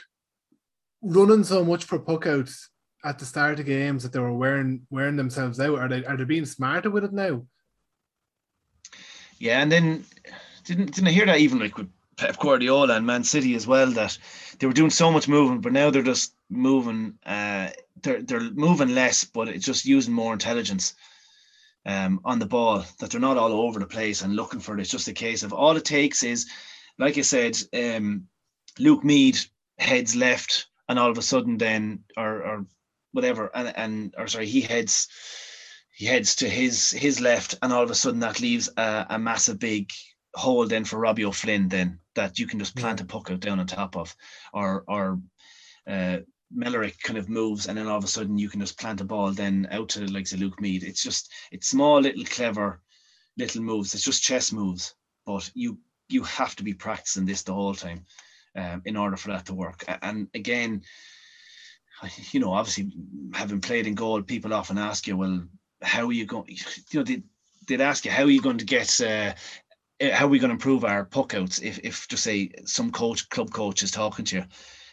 running so much for puck outs at the start of games that they were wearing wearing themselves out. Are they are they being smarter with it now? Yeah, and then didn't didn't I hear that even like with Pep Guardiola and Man City as well that they were doing so much movement, but now they're just moving. Uh, they're they're moving less, but it's just using more intelligence um, on the ball. That they're not all over the place and looking for it. It's just a case of all it takes is, like I said, um, Luke Meade heads left, and all of a sudden then or or whatever, and and or sorry, he heads he heads to his his left, and all of a sudden that leaves a, a massive big hole then for Robbie O'Flynn then that you can just plant a puck out down on top of, or or uh, Millerick kind of moves, and then all of a sudden you can just plant a ball then out to like the Luke Meade. It's just it's small little clever little moves. It's just chess moves, but you you have to be practicing this the whole time um, in order for that to work. And again, you know, obviously having played in goal, people often ask you, well, how are you going? You know, they, they'd ask you, how are you going to get? Uh, how are we going to improve our puck outs? If, if just say some coach, club coach is talking to you,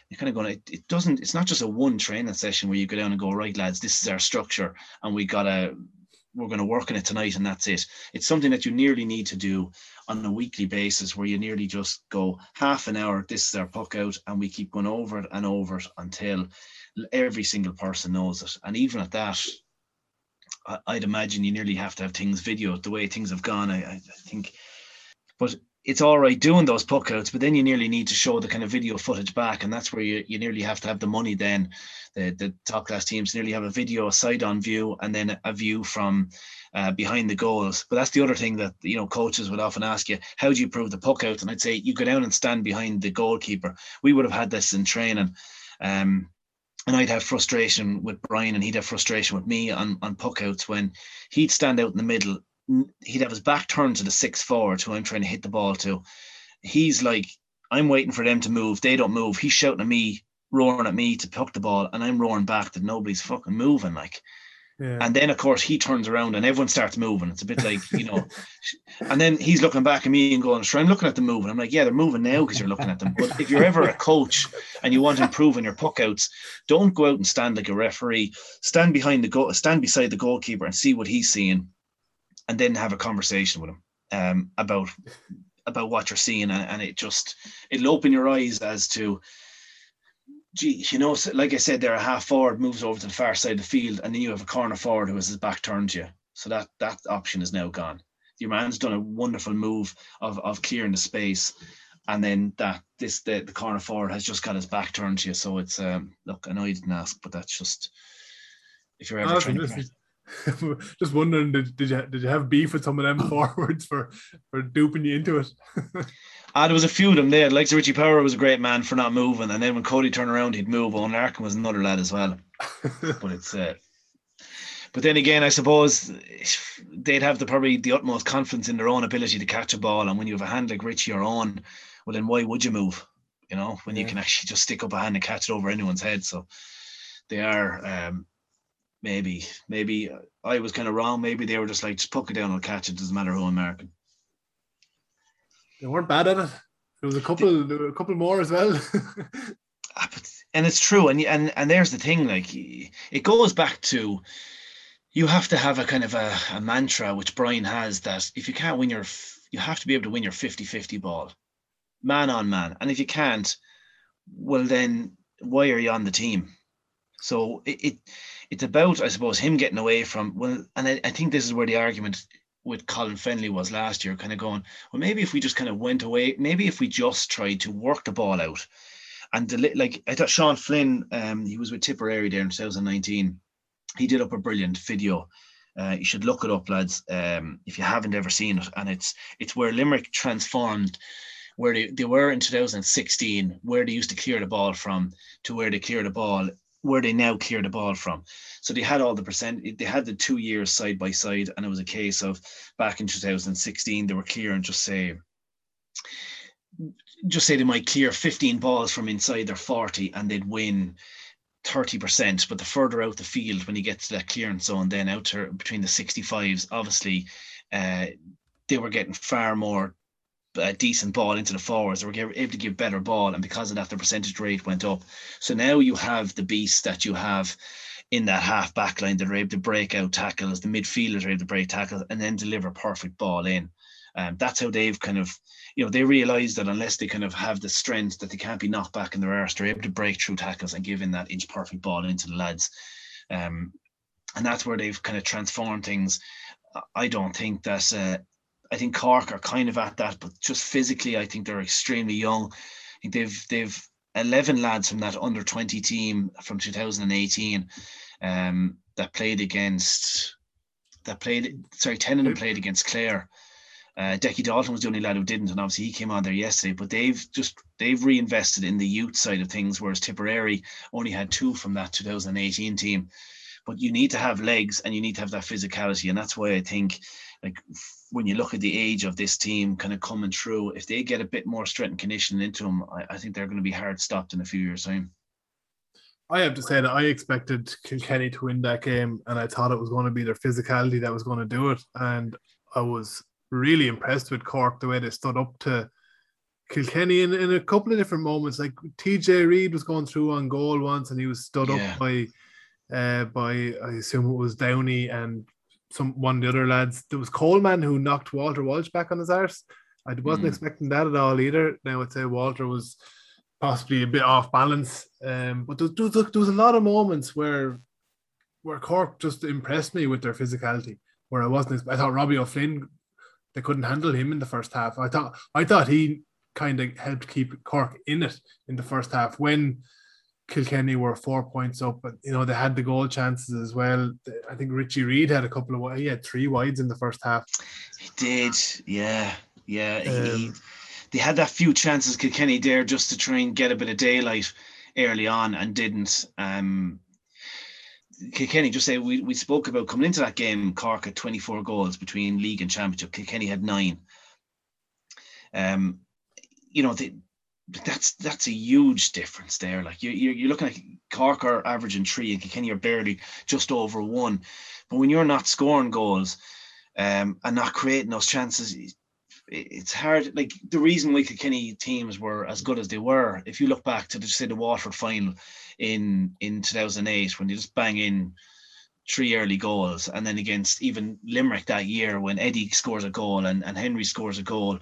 you're kind of going. It, it doesn't. It's not just a one training session where you go down and go, right, lads, this is our structure, and we gotta. We're going to work on it tonight, and that's it. It's something that you nearly need to do on a weekly basis, where you nearly just go half an hour. This is our puck out, and we keep going over it and over it until every single person knows it. And even at that, I'd imagine you nearly have to have things videoed the way things have gone. I I think, but it's all right doing those puck outs, but then you nearly need to show the kind of video footage back, and that's where you, you nearly have to have the money. Then the the top class teams nearly have a video, side on view, and then a view from uh, behind the goals. But that's the other thing that you know coaches would often ask you: How do you prove the puck out? And I'd say you go down and stand behind the goalkeeper. We would have had this in training. Um, and I'd have frustration with Brian, and he'd have frustration with me on, on puck outs when he'd stand out in the middle he'd have his back turned to the six forward who I'm trying to hit the ball to. He's like, I'm waiting for them to move. They don't move. He's shouting at me, roaring at me to puck the ball, and I'm roaring back that nobody's fucking moving. Like, yeah. and then of course he turns around and everyone starts moving. It's a bit like you know, and then he's looking back at me and going, "Sure, I'm looking at them moving." I'm like, "Yeah, they're moving now because you're looking at them." But if you're ever a coach and you want to improve in your puck outs, don't go out and stand like a referee. Stand behind the goal, stand beside the goalkeeper and see what he's seeing and then have a conversation with them um, about about what you're seeing, and, and it just it'll open your eyes as to gee, you know, like I said, there a half forward moves over to the far side of the field, and then you have a corner forward who has his back turned to you. So that that option is now gone. Your man's done a wonderful move of of clearing the space, and then that this the, the corner forward has just got his back turned to you. So it's um look, I know you didn't ask, but that's just if you're ever oh, trying to just wondering, did, did you did you have beef with some of them forwards for for duping you into it? ah, there was a few of them there. Like Richie Power was a great man for not moving, and then when Cody turned around, he'd move. Eoin Larkin was another lad as well. but it's uh, but then again, I suppose they'd have the probably the utmost confidence in their own ability to catch a ball, and when you have a hand like Richie or on, well then why would you move? You know, when yeah. you can actually just stick up a hand and catch it over anyone's head. So they are um, maybe maybe I was kind of wrong. Maybe they were just like just poke it down and catch it. Doesn't matter who I'm marking. They weren't bad at it. There was a couple, there a couple more as well. Ah, and it's true, and and and there's the thing. Like it goes back to you have to have a kind of a, a mantra, which Brian has that if you can't win your, you have to be able to win your 50-50 ball, man on man, and if you can't, well then why are you on the team? So it, it it's about, I suppose, him getting away from well, and I, I think this is where the argument with Colin Fennelly was last year, kind of going, well, maybe if we just kind of went away, maybe if we just tried to work the ball out. And the, like I thought Sean Flynn, um, he was with Tipperary there in 2019. He did up a brilliant video. Uh, you should look it up, lads, um, if you haven't ever seen it. And it's it's where Limerick transformed where they, they were in 2016, where they used to clear the ball from to where they clear the ball where they now clear the ball from. So they had all the percent, they had the two years side by side, and it was a case of back in 2016 they were clearing just say, just say they might clear 15 balls from inside their 40 and they'd win 30%. But the further out the field when you get to that clearance zone, then out to between the 65s, obviously uh, they were getting far more a decent ball into the forwards. They were able to give better ball, and because of that, the percentage rate went up. So now you have the beast that you have in that half back line that are able to break out tackles. The midfielders are able to break tackles and then deliver perfect ball in. Um, that's how they've kind of, you know, they realize that unless they kind of have the strength that they can't be knocked back in their arse, they're able to break through tackles and give in that inch perfect ball into the lads. Um, and that's where they've kind of transformed things. I don't think that uh, I think Cork are kind of at that, but just physically, I think they're extremely young. I think they've they've eleven lads from that under twenty team from 2018 um, that played against that played sorry ten of them played against Clare. Uh, Decky Dalton was the only lad who didn't, and obviously he came on there yesterday. But they've just they've reinvested in the youth side of things, whereas Tipperary only had two from that 2018 team. But you need to have legs and you need to have that physicality, and that's why I think like when you look at the age of this team kind of coming through, if they get a bit more strength and conditioning into them, I, I think they're going to be hard stopped in a few years' time. I have to say that I expected Kilkenny to win that game, and I thought it was going to be their physicality that was going to do it. And I was really impressed with Cork the way they stood up to Kilkenny in, in a couple of different moments. Like TJ Reid was going through on goal once, and he was stood yeah. up by uh, by I assume it was Downey and some one of the other lads. There was Coleman who knocked Walter Walsh back on his arse. I wasn't mm. expecting that at all either. Now I'd say Walter was possibly a bit off balance. Um, but there, there, was, there was a lot of moments where where Cork just impressed me with their physicality. Where I wasn't, I thought Robbie O'Flynn they couldn't handle him in the first half. I thought I thought he kind of helped keep Cork in it in the first half when Kilkenny were four points up, but you know they had the goal chances as well. I think Richie Reid had a couple of he had three wides in the first half. He did, yeah, yeah. he, Um, they had that few chances Kilkenny there just to try and get a bit of daylight early on and didn't. Um, Kilkenny just say we, we spoke about coming into that game. Cork had 24 goals between league and championship. Kilkenny had nine. Um, you know, they, that's that's a huge difference there. Like you, you you're looking at Cork are averaging three and Kilkenny are barely just over one. But when you're not scoring goals um, and not creating those chances, it's hard. Like the reason why Kilkenny teams were as good as they were, if you look back to the say the Waterford final in in 2008 when they just bang in three early goals, and then against even Limerick that year when Eddie scores a goal and, and Henry scores a goal.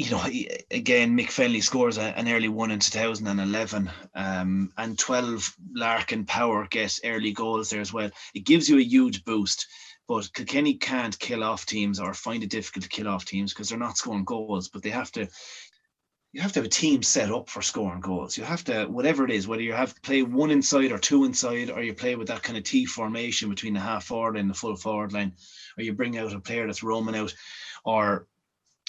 You know, again, Mick Fennelly scores a, an early one in 2011, um, and 12 Larkin Power get early goals there as well. It gives you a huge boost but Kilkenny can't kill off teams or find it difficult to kill off teams because they're not scoring goals, but they have to you have to have a team set up for scoring goals. You have to, whatever it is, whether you have to play one inside or two inside, or you play with that kind of T formation between the half forward and the full forward line, or you bring out a player that's roaming out, or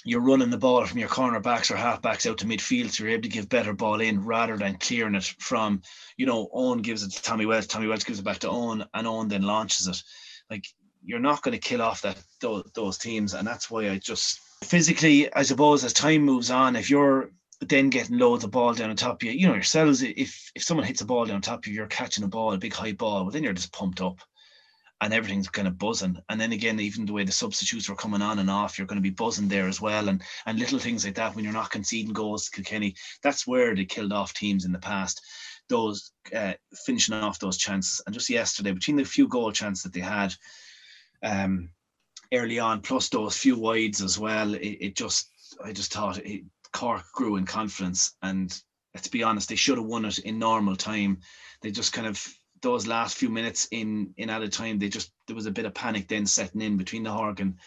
you're running the ball from your cornerbacks or halfbacks out to midfield, so you're able to give better ball in rather than clearing it from, you know, Eoin gives it to Tommy Walsh, Tommy Walsh gives it back to Eoin, and Eoin then launches it. Like you're not going to kill off that those, those teams, and that's why I just physically, I suppose, as time moves on, if you're then getting loads of ball down on top of you, you know yourselves. If if someone hits a ball down on top of you, you're catching a ball, a big high ball, well then you're just pumped up, and everything's kind of buzzing. And then again, even the way the substitutes are coming on and off, you're going to be buzzing there as well. And and little things like that when you're not conceding goals to Kilkenny, that's where they killed off teams in the past. Those uh, finishing off those chances, and just yesterday between the few goal chances that they had, um, early on, plus those few wides as well. It, it just, I just thought it, Cork grew in confidence, and let's be honest, they should have won it in normal time. They just kind of those last few minutes in in added time, they just there was a bit of panic then setting in between the Horgan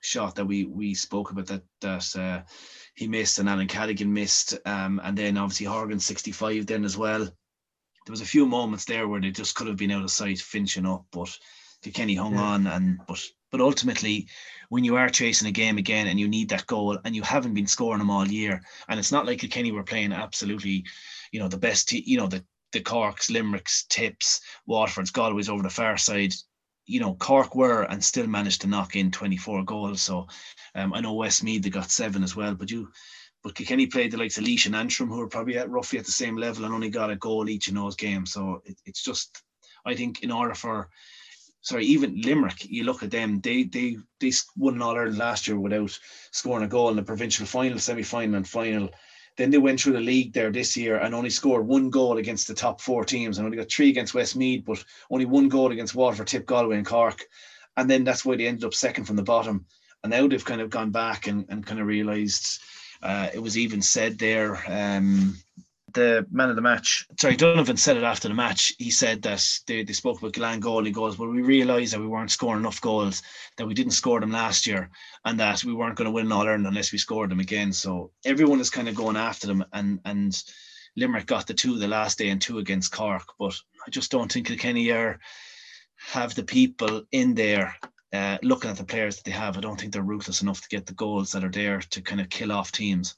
shot that we we spoke about that that uh, he missed and Alan Cadogan missed, um, and then obviously Horgan 65 then as well. There was a few moments there where they just could have been out of sight finishing up, but Kenny hung Yeah. on and but but ultimately when you are chasing a game again and you need that goal and you haven't been scoring them all year and it's not like Kenny were playing absolutely you know the best you know the the Corks Limericks Tips Waterford's Galway's over the far side you know Cork were and still managed to knock in 24 goals so um, I know Westmeath they got seven as well but you but Kilkenny played the likes of Laois and Antrim who were probably at roughly at the same level and only got a goal each in those games so it, it's just I think in order for sorry, even Limerick, you look at them, they they they won All Ireland last year without scoring a goal in the provincial final, semi final, and final. Then they went through the league there this year and only scored one goal against the top four teams and only got three against Westmeath, but only one goal against Waterford, Tip, Galway, and Cork. And then that's why they ended up second from the bottom. And now they've kind of gone back and, and kind of realised uh, it was even said there. Um, the man of the match, sorry, Donovan said it after the match. He said that they, they spoke about Glen goal. Goes, Well, we realised that we weren't scoring enough goals, that we didn't score them last year, and that we weren't going to win All Ireland unless we scored them again. So everyone is kind of going after them, and and Limerick got the two the last day and two against Cork. But I just don't think Kilkenny are have the people in there uh, looking at the players that they have. I don't think they're ruthless enough to get the goals that are there to kind of kill off teams.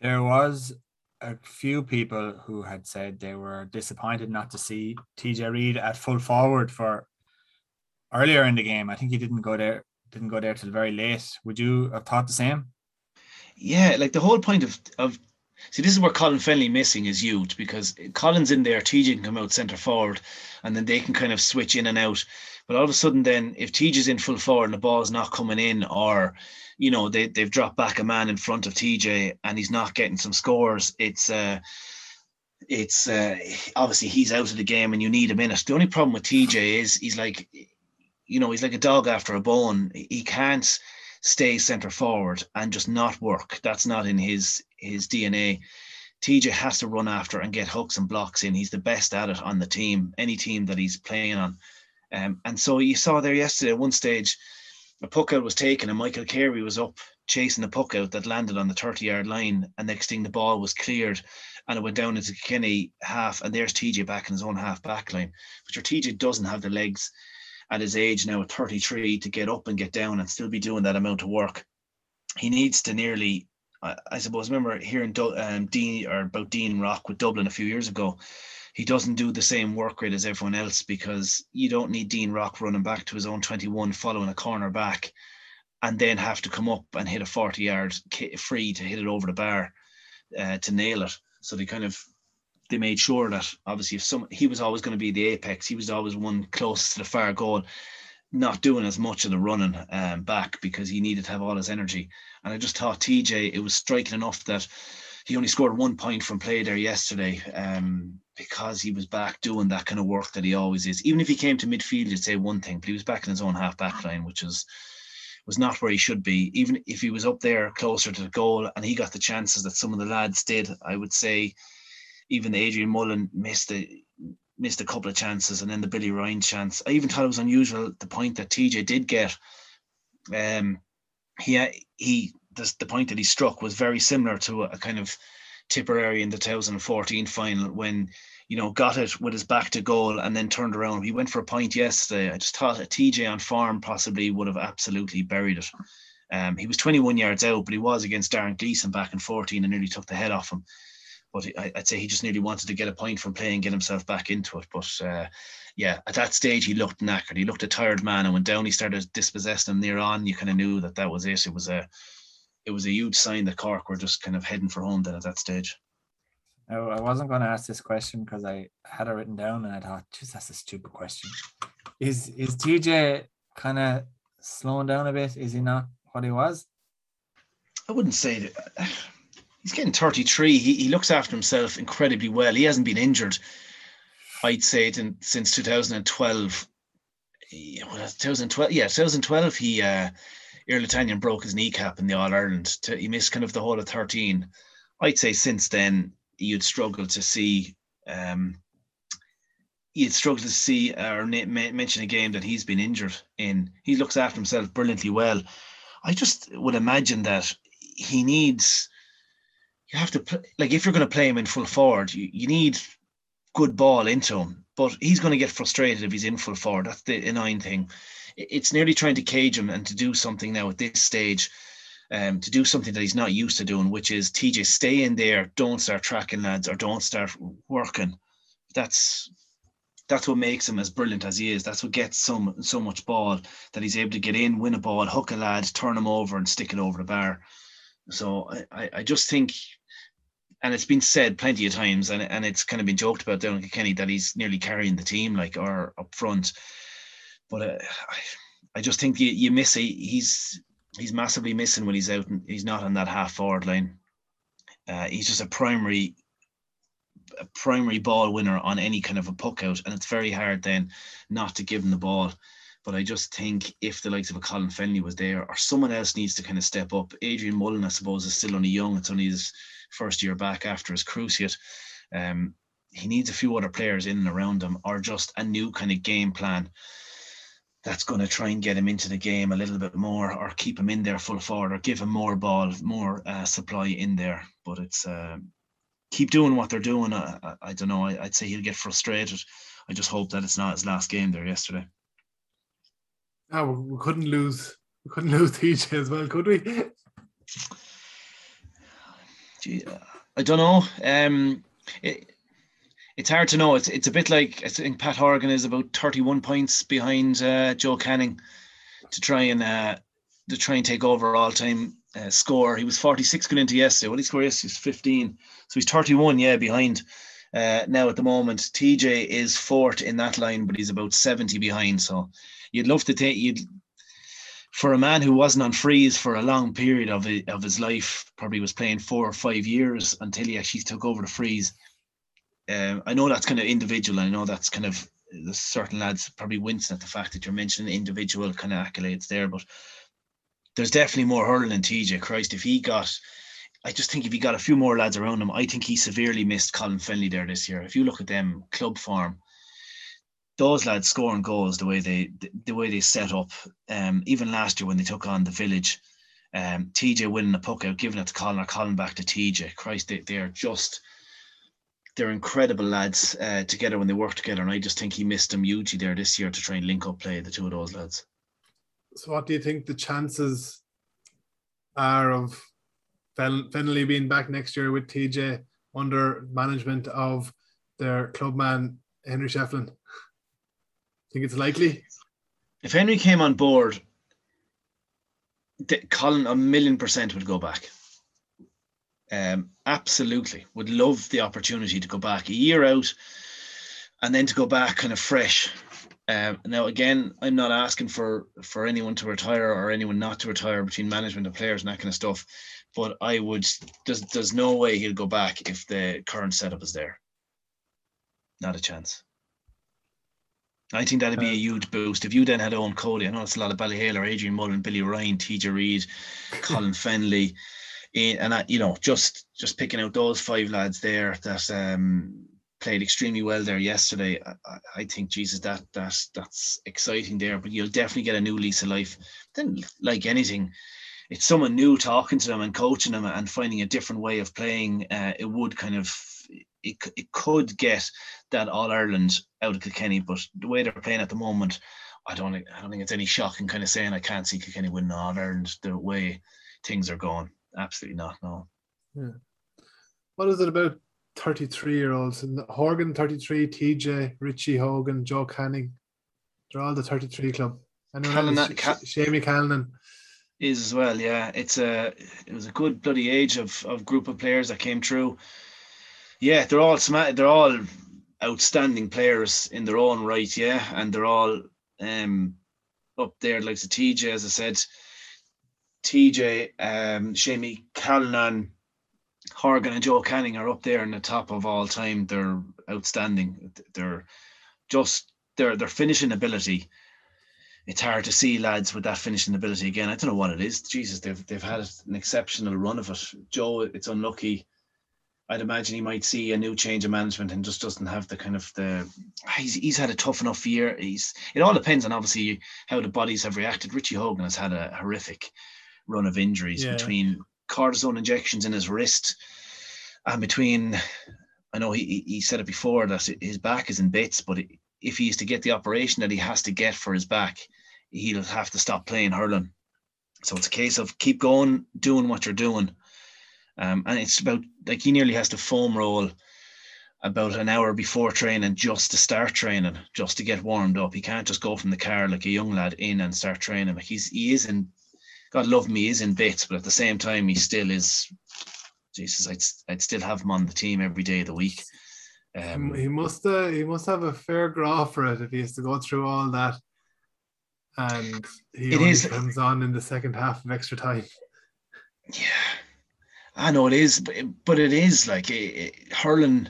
There was a few people who had said they were disappointed not to see TJ Reid at full forward for earlier in the game. I think he didn't go there, didn't go there till very late. Would you have thought the same? Yeah, like the whole point of of see this is where Colin Fennelly missing is huge because Colin's in there, TJ can come out centre forward, and then they can kind of switch in and out. But all of a sudden, then if TJ's in full forward and the ball's not coming in, or you know they they've dropped back a man in front of TJ and he's not getting some scores, it's uh it's uh obviously he's out of the game and you need in it. The only problem with TJ is he's like you know he's like a dog after a bone. He can't stay centre forward and just not work. That's not in his his DNA. TJ has to run after and get hooks and blocks in. He's the best at it on the team, any team that he's playing on. Um, and so you saw there yesterday at one stage, a puck out was taken and Michael Carey was up chasing the puck out that landed on the 30 yard line. And next thing the ball was cleared and it went down into Kenny half. And there's TJ back in his own half back line. But your TJ doesn't have the legs at his age now at 33 to get up and get down and still be doing that amount of work. He needs to nearly, I, I suppose, remember hearing um, Dean or about Dean Rock with Dublin a few years ago he doesn't do the same work rate as everyone else because you don't need Dean Rock running back to his own 21 following a corner back and then have to come up and hit a 40 yard free to hit it over the bar uh, to nail it. So they kind of they made sure that obviously if some he was always going to be the apex, he was always one closest to the far goal, not doing as much of the running um, back because he needed to have all his energy. And I just thought TJ, it was striking enough that he only scored one point from play there yesterday um, because he was back doing that kind of work that he always is. Even if he came to midfield, you'd say one thing, but he was back in his own half back line, which was was not where he should be. Even if he was up there closer to the goal and he got the chances that some of the lads did, I would say even Adrian Mullen missed a missed a couple of chances and then the Billy Ryan chance. I even thought it was unusual the point that TJ did get. Um he he the, the point that he struck was very similar to a, a kind of Tipperary in the 2014 final when you know got it with his back to goal and then turned around. He went for a point yesterday. I just thought a TJ on farm possibly would have absolutely buried it. Um, he was 21 yards out, but he was against Darren Gleeson back in 14 and nearly took the head off him. But I, would say he just nearly wanted to get a point from play and get himself back into it. But uh, yeah, at that stage he looked knackered. He looked a tired man, and when Downey started dispossessing him near on, you kind of knew that that was it. It was a it was a huge sign that Cork were just kind of heading for home then at that stage. No, I wasn't going to ask this question because I had it written down and I thought, geez, that's a stupid question. Is is TJ kind of slowing down a bit? Is he not what he was? I wouldn't say that. He's getting 33. He, he looks after himself incredibly well. He hasn't been injured, I'd say, in, since 2012. Yeah, well, 2012, yeah, 2012, he uh, Irlatanian broke his kneecap in the All Ireland. He missed kind of the whole of 13. I'd say since then you'd struggle to see. Um, you'd struggle to see or mention a game that he's been injured in. He looks after himself brilliantly well. I just would imagine that he needs. You have to play, like if you're going to play him in full forward, you, you need good ball into him. But he's going to get frustrated if he's in full forward. That's the annoying thing it's nearly trying to cage him and to do something now at this stage, um, to do something that he's not used to doing, which is TJ stay in there, don't start tracking lads or don't start working. That's that's what makes him as brilliant as he is. That's what gets so so much ball that he's able to get in, win a ball, hook a lad, turn him over, and stick it over the bar. So I, I just think, and it's been said plenty of times, and, and it's kind of been joked about down Kenny that he's nearly carrying the team, like or up front. But uh, I, I just think you, you miss he, he's he's massively missing when he's out and he's not on that half forward line. Uh, he's just a primary a primary ball winner on any kind of a puck out, and it's very hard then not to give him the ball. But I just think if the likes of a Colin Fennelly was there, or someone else needs to kind of step up. Adrian Mullen, I suppose, is still only young. It's only his first year back after his cruciate. Um, he needs a few other players in and around him, or just a new kind of game plan that's going to try and get him into the game a little bit more or keep him in there full forward or give him more ball, more uh, supply in there. But it's uh, keep doing what they're doing. I, I, I don't know. I, would say he'll get frustrated. I just hope that it's not his last game there yesterday. Oh, we couldn't lose. We couldn't lose TJ as well, could we? Gee, I don't know. Um, it, it's hard to know. It's it's a bit like I think Pat Horgan is about 31 points behind uh, Joe Canning to try and uh, to try and take over all time uh, score. He was 46 going into yesterday. What did he score yesterday? He's 15. So he's 31, yeah, behind. Uh, now at the moment, TJ is fourth in that line, but he's about 70 behind. So you'd love to take you'd for a man who wasn't on frees for a long period of of his life, probably was playing four or five years until he actually took over the frees um, I know that's kind of individual. I know that's kind of certain lads probably wincing at the fact that you're mentioning individual kind of accolades there, but there's definitely more hurling in TJ. Christ, if he got, I just think if he got a few more lads around him, I think he severely missed Colin Fennelly there this year. If you look at them club form, those lads scoring goals the way they the way they set up. Um, even last year when they took on the village, um, TJ winning the puck out, giving it to Colin or Colin back to TJ. Christ, they, they are just they're incredible lads uh, together when they work together. And I just think he missed them hugely there this year to try and link up play the two of those lads. So, what do you think the chances are of Fen- Fennelly being back next year with TJ under management of their clubman Henry Shefflin? Think it's likely? If Henry came on board, Colin a million percent would go back. Um, absolutely, would love the opportunity to go back a year out, and then to go back kind of fresh. Um, now, again, I'm not asking for for anyone to retire or anyone not to retire between management and players and that kind of stuff, but I would. There's there's no way he'll go back if the current setup is there. Not a chance. I think that'd be a huge boost if you then had Eoin Cody. I know it's a lot of Ballyhale, Adrian Mullen, Billy Ryan, TJ Reid, Colin Fennelly, eh, and I, you know, just just picking out those five lads there that um, played extremely well there yesterday. I, I think Jesus, that that that's exciting there. But you'll definitely get a new lease of life. Then, like anything, it's someone new talking to them and coaching them and finding a different way of playing. Uh, it would kind of it, it could get that All Ireland out of Kilkenny, but the way they're playing at the moment, I don't I don't think it's any shocking kind of saying I can't see Kilkenny winning All Ireland the way things are going. Absolutely not. No. Yeah. What is it about 33 year olds? And Horgan 33, TJ, Richie Hogan, Joe Canning. They're all the 33 club. And Callan- Sh- Ca- Shamey Callanan. is as well. Yeah, it's a it was a good bloody age of of group of players that came through. Yeah, they're all sma- they're all outstanding players in their own right. Yeah, and they're all um up there like the TJ, as I said, TJ, um, Shamey Callanan, Horgan, and Joe Canning are up there in the top of all time. They're outstanding. They're just their their finishing ability it's hard to see lads with that finishing ability again. I don't know what it is. Jesus, they've they've had an exceptional run of it. Joe, it's unlucky. I'd imagine he might see a new change of management and just doesn't have the kind of the. He's he's had a tough enough year. He's it all depends on obviously how the bodies have reacted. Richie Hogan has had a horrific run of injuries Yeah. between cortisone injections in his wrist and between. I know he he- said it before that his back is in bits, but if he is to get the operation that he has to get for his back, he'll have to stop playing hurling. So it's a case of keep going, doing what you're doing. Um, and it's about like he nearly has to foam roll about an hour before training just to start training, just to get warmed up. He can't just go from the car like a young lad in and start training. Like he's he is in God love me, is in bits, but at the same time he still is Jesus, I'd I'd still have him on the team every day of the week. Um, he must uh, he must have a fair grá for it if he has to go through all that. And he It only is- comes on in the second half of extra time. Yeah, I know it is, but but it is like it, it, hurling.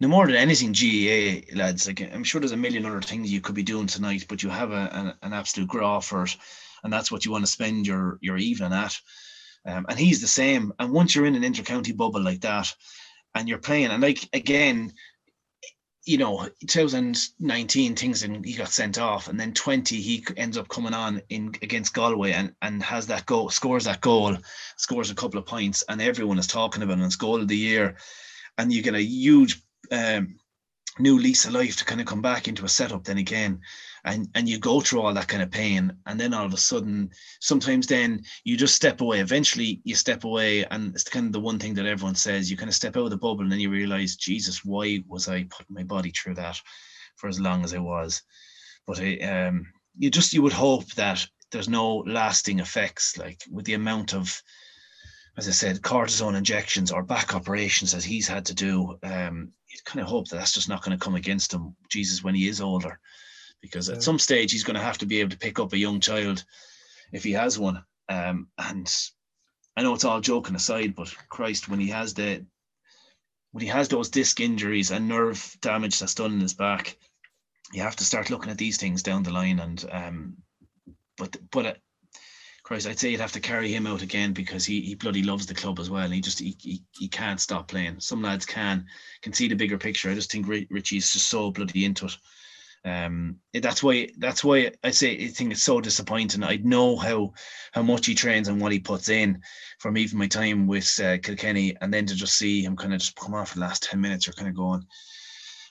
No more than anything, GAA lads. Like I'm sure there's a million other things you could be doing tonight, but you have a, an, an absolute grá for it, and that's what you want to spend your your evening at. Um, and he's the same. And once you're in an intercounty bubble like that, and you're playing, and like again, you know, 2019 things and he got sent off, and then 20 he ends up coming on in against Galway and and has that goal, scores that goal, scores a couple of points, and everyone is talking about it. And it's goal of the year, and you get a huge um, new lease of life to kind of come back into a setup. Then again, and and you go through all that kind of pain, and then all of a sudden, sometimes then you just step away. Eventually, you step away, and it's kind of the one thing that everyone says: you kind of step out of the bubble, and then you realize, Jesus, why was I putting my body through that for as long as I was? But I, um, you just you would hope that there's no lasting effects, like with the amount of as I said, cortisone injections or back operations as he's had to do. Um, you kind of hope that that's just not going to come against him, Jesus, when he is older, because Yeah. at some stage he's going to have to be able to pick up a young child if he has one. Um, and I know it's all joking aside, but Christ, when he has the when he has those disc injuries and nerve damage that's done in his back, you have to start looking at these things down the line. And um, but but Christ, I'd say you'd have to carry him out again because he, he bloody loves the club as well. He just he, he, he can't stop playing. Some lads can can see the bigger picture. I just think Ri- Richie's just so bloody into it, Um, that's why that's why I say I think it's so disappointing. I know how how much he trains and what he puts in from even my time with uh, Kilkenny, and then to just see him kind of just come on for the last ten minutes, you're kind of going,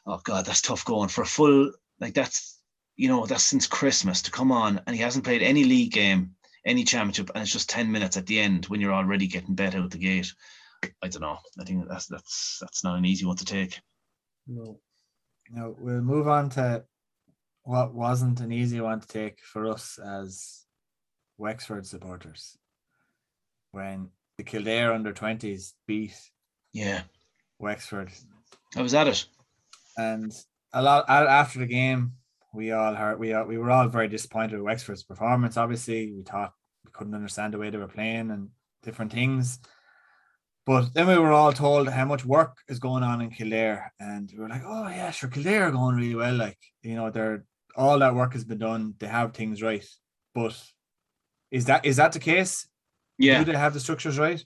oh god, that's tough going for a full like that's you know that's since Christmas to come on and he hasn't played any league game, any championship, and it's just ten minutes at the end when you're already getting bet out the gate. I don't know. I think that's that's that's not an easy one to take. No. Now we'll move on to what wasn't an easy one to take for us as Wexford supporters. When the Kildare under 20s beat Yeah, Wexford. I was at it. And a lot after the game, we all heard we all, we were all very disappointed with Wexford's performance. Obviously, we thought we couldn't understand the way they were playing and different things. But then we were all told how much work is going on in Kildare, and we were like, "Oh yeah, sure, Kildare are going really well. Like you know, they're all that work has been done. They have things right." But is that is that the case? Yeah, Do they have the structures right?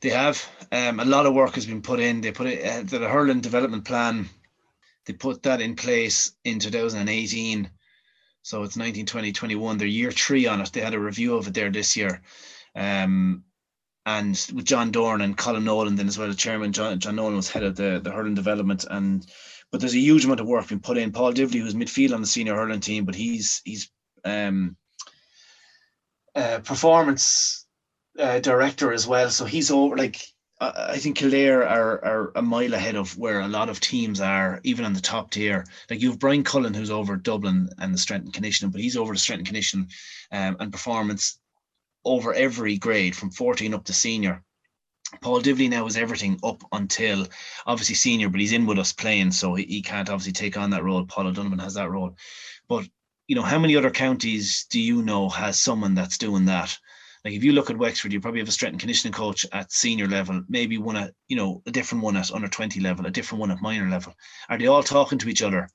They have. Um, a lot of work has been put in. They put it uh, the hurling development plan. They put that in place in 2018. So it's 19, 20, 21. They're year three on it. They had a review of it there this year. Um, and with John Dorn and Colin Nolan then as well, the chairman, John, John Nolan was head of the, the hurling development. And but there's a huge amount of work being put in. Paul Divilly, who's midfield on the senior hurling team, but he's he's um, uh, performance uh, director as well. So he's over like I think Kildare are are a mile ahead of where a lot of teams are, even on the top tier. Like you have Brian Cullen who's over Dublin and the strength and conditioning, but he's over the strength and conditioning um, and performance over every grade from 14 up to senior. Paul Divilly now is everything up until obviously senior, but he's in with us playing, so he, he can't obviously take on that role. Paul O'Donovan has that role. But you know, how many other counties do you know has someone that's doing that? Like if you look at Wexford, you probably have a strength and conditioning coach at senior level, maybe one at, you know, a different one at under 20 level, a different one at minor level. Are they all talking to each other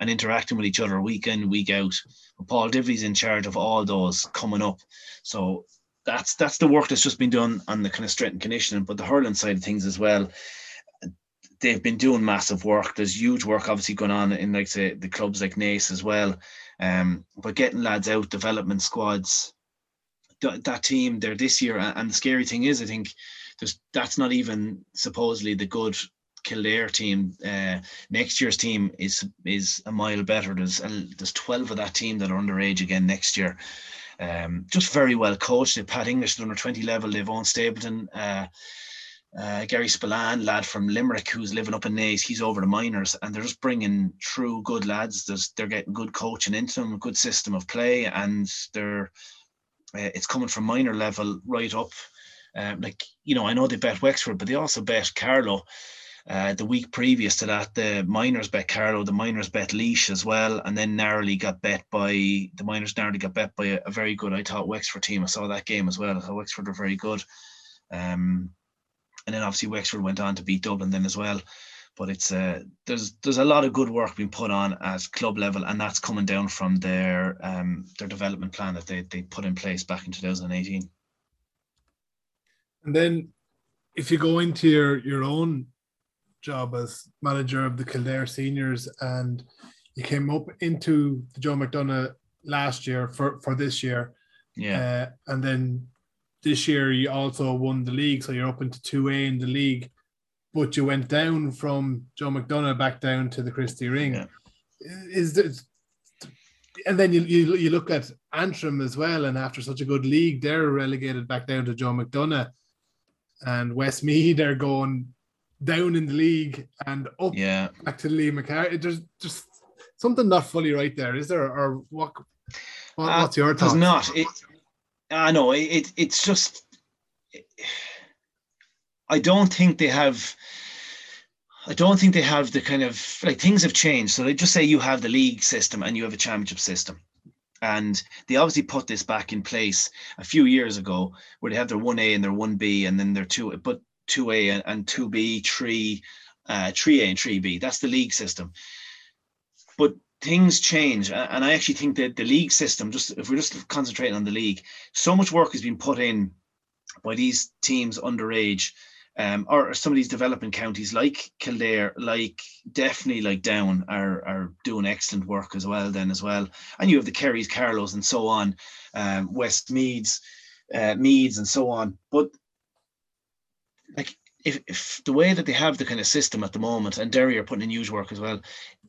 and interacting with each other week in, week out? But Paul Divilly's in charge of all those coming up. So that's that's the work that's just been done on the kind of strength and conditioning, but the hurling side of things as well. They've been doing massive work. There's huge work obviously going on in like say the clubs like Naas as well. Um, but getting lads out, development squads, th- that team there this year. And the scary thing is, I think there's that's not even supposedly the good Kildare team. Uh, next year's team is is a mile better. There's a, there's 12 of that team that are underage again next year. Um, just very well coached. They've Pat English at under 20 level. They've Owen Stapleton. Uh, uh, Gary Spillane, lad from Limerick, who's living up in Naas, he's over the minors, and they're just bringing true good lads. There's, they're getting good coaching into them, a good system of play, and they're uh, it's coming from minor level right up. Um, like you know, I know they bet Wexford, but they also bet Carlow. Uh, the week previous to that, the minors bet Carlow, the minors bet Laois as well, and then narrowly got bet by the minors narrowly got bet by a, a very good, I thought Wexford team. I saw that game as well. I Wexford were very good. Um, and then obviously Wexford went on to beat Dublin then as well. But it's uh, there's there's a lot of good work being put on at club level, and that's coming down from their um their development plan that they they put in place back in 2018. And then if you go into your, your own job as manager of the Kildare seniors and you came up into the Joe McDonagh last year for, for this year, Yeah, uh, and then this year you also won the league, so you're up into 2A in the league, but you went down from Joe McDonagh back down to the Christy Ring. Yeah. Is this, and then you, you you look at Antrim as well, and after such a good league, they're relegated back down to Joe McDonagh, and Westmeath are going down in the league and up yeah. back to Liam MacCarthy. There's just something not fully right there, is there? Or what? what Uh, what's your There's thoughts? not. It, I know it, it. It's just. I don't think they have. I don't think they have the kind of like things have changed. So they just say you have the league system and you have a championship system. And they obviously put this back in place a few years ago where they have their 1A and their 1B and then their 2 but 2A and, and 2B, 3, uh, 3A and 3B. That's the league system. But things change. And I actually think that the league system, just if we're just concentrating on the league, so much work has been put in by these teams underage um, or some of these developing counties like Kildare, like definitely like Down are are doing excellent work as well. Then as well, and you have the Kerrys, Carlows, and so on, um, West Meads, uh, Meads, and so on. But like if, if the way that they have the kind of system at the moment, and Derry are putting in huge work as well,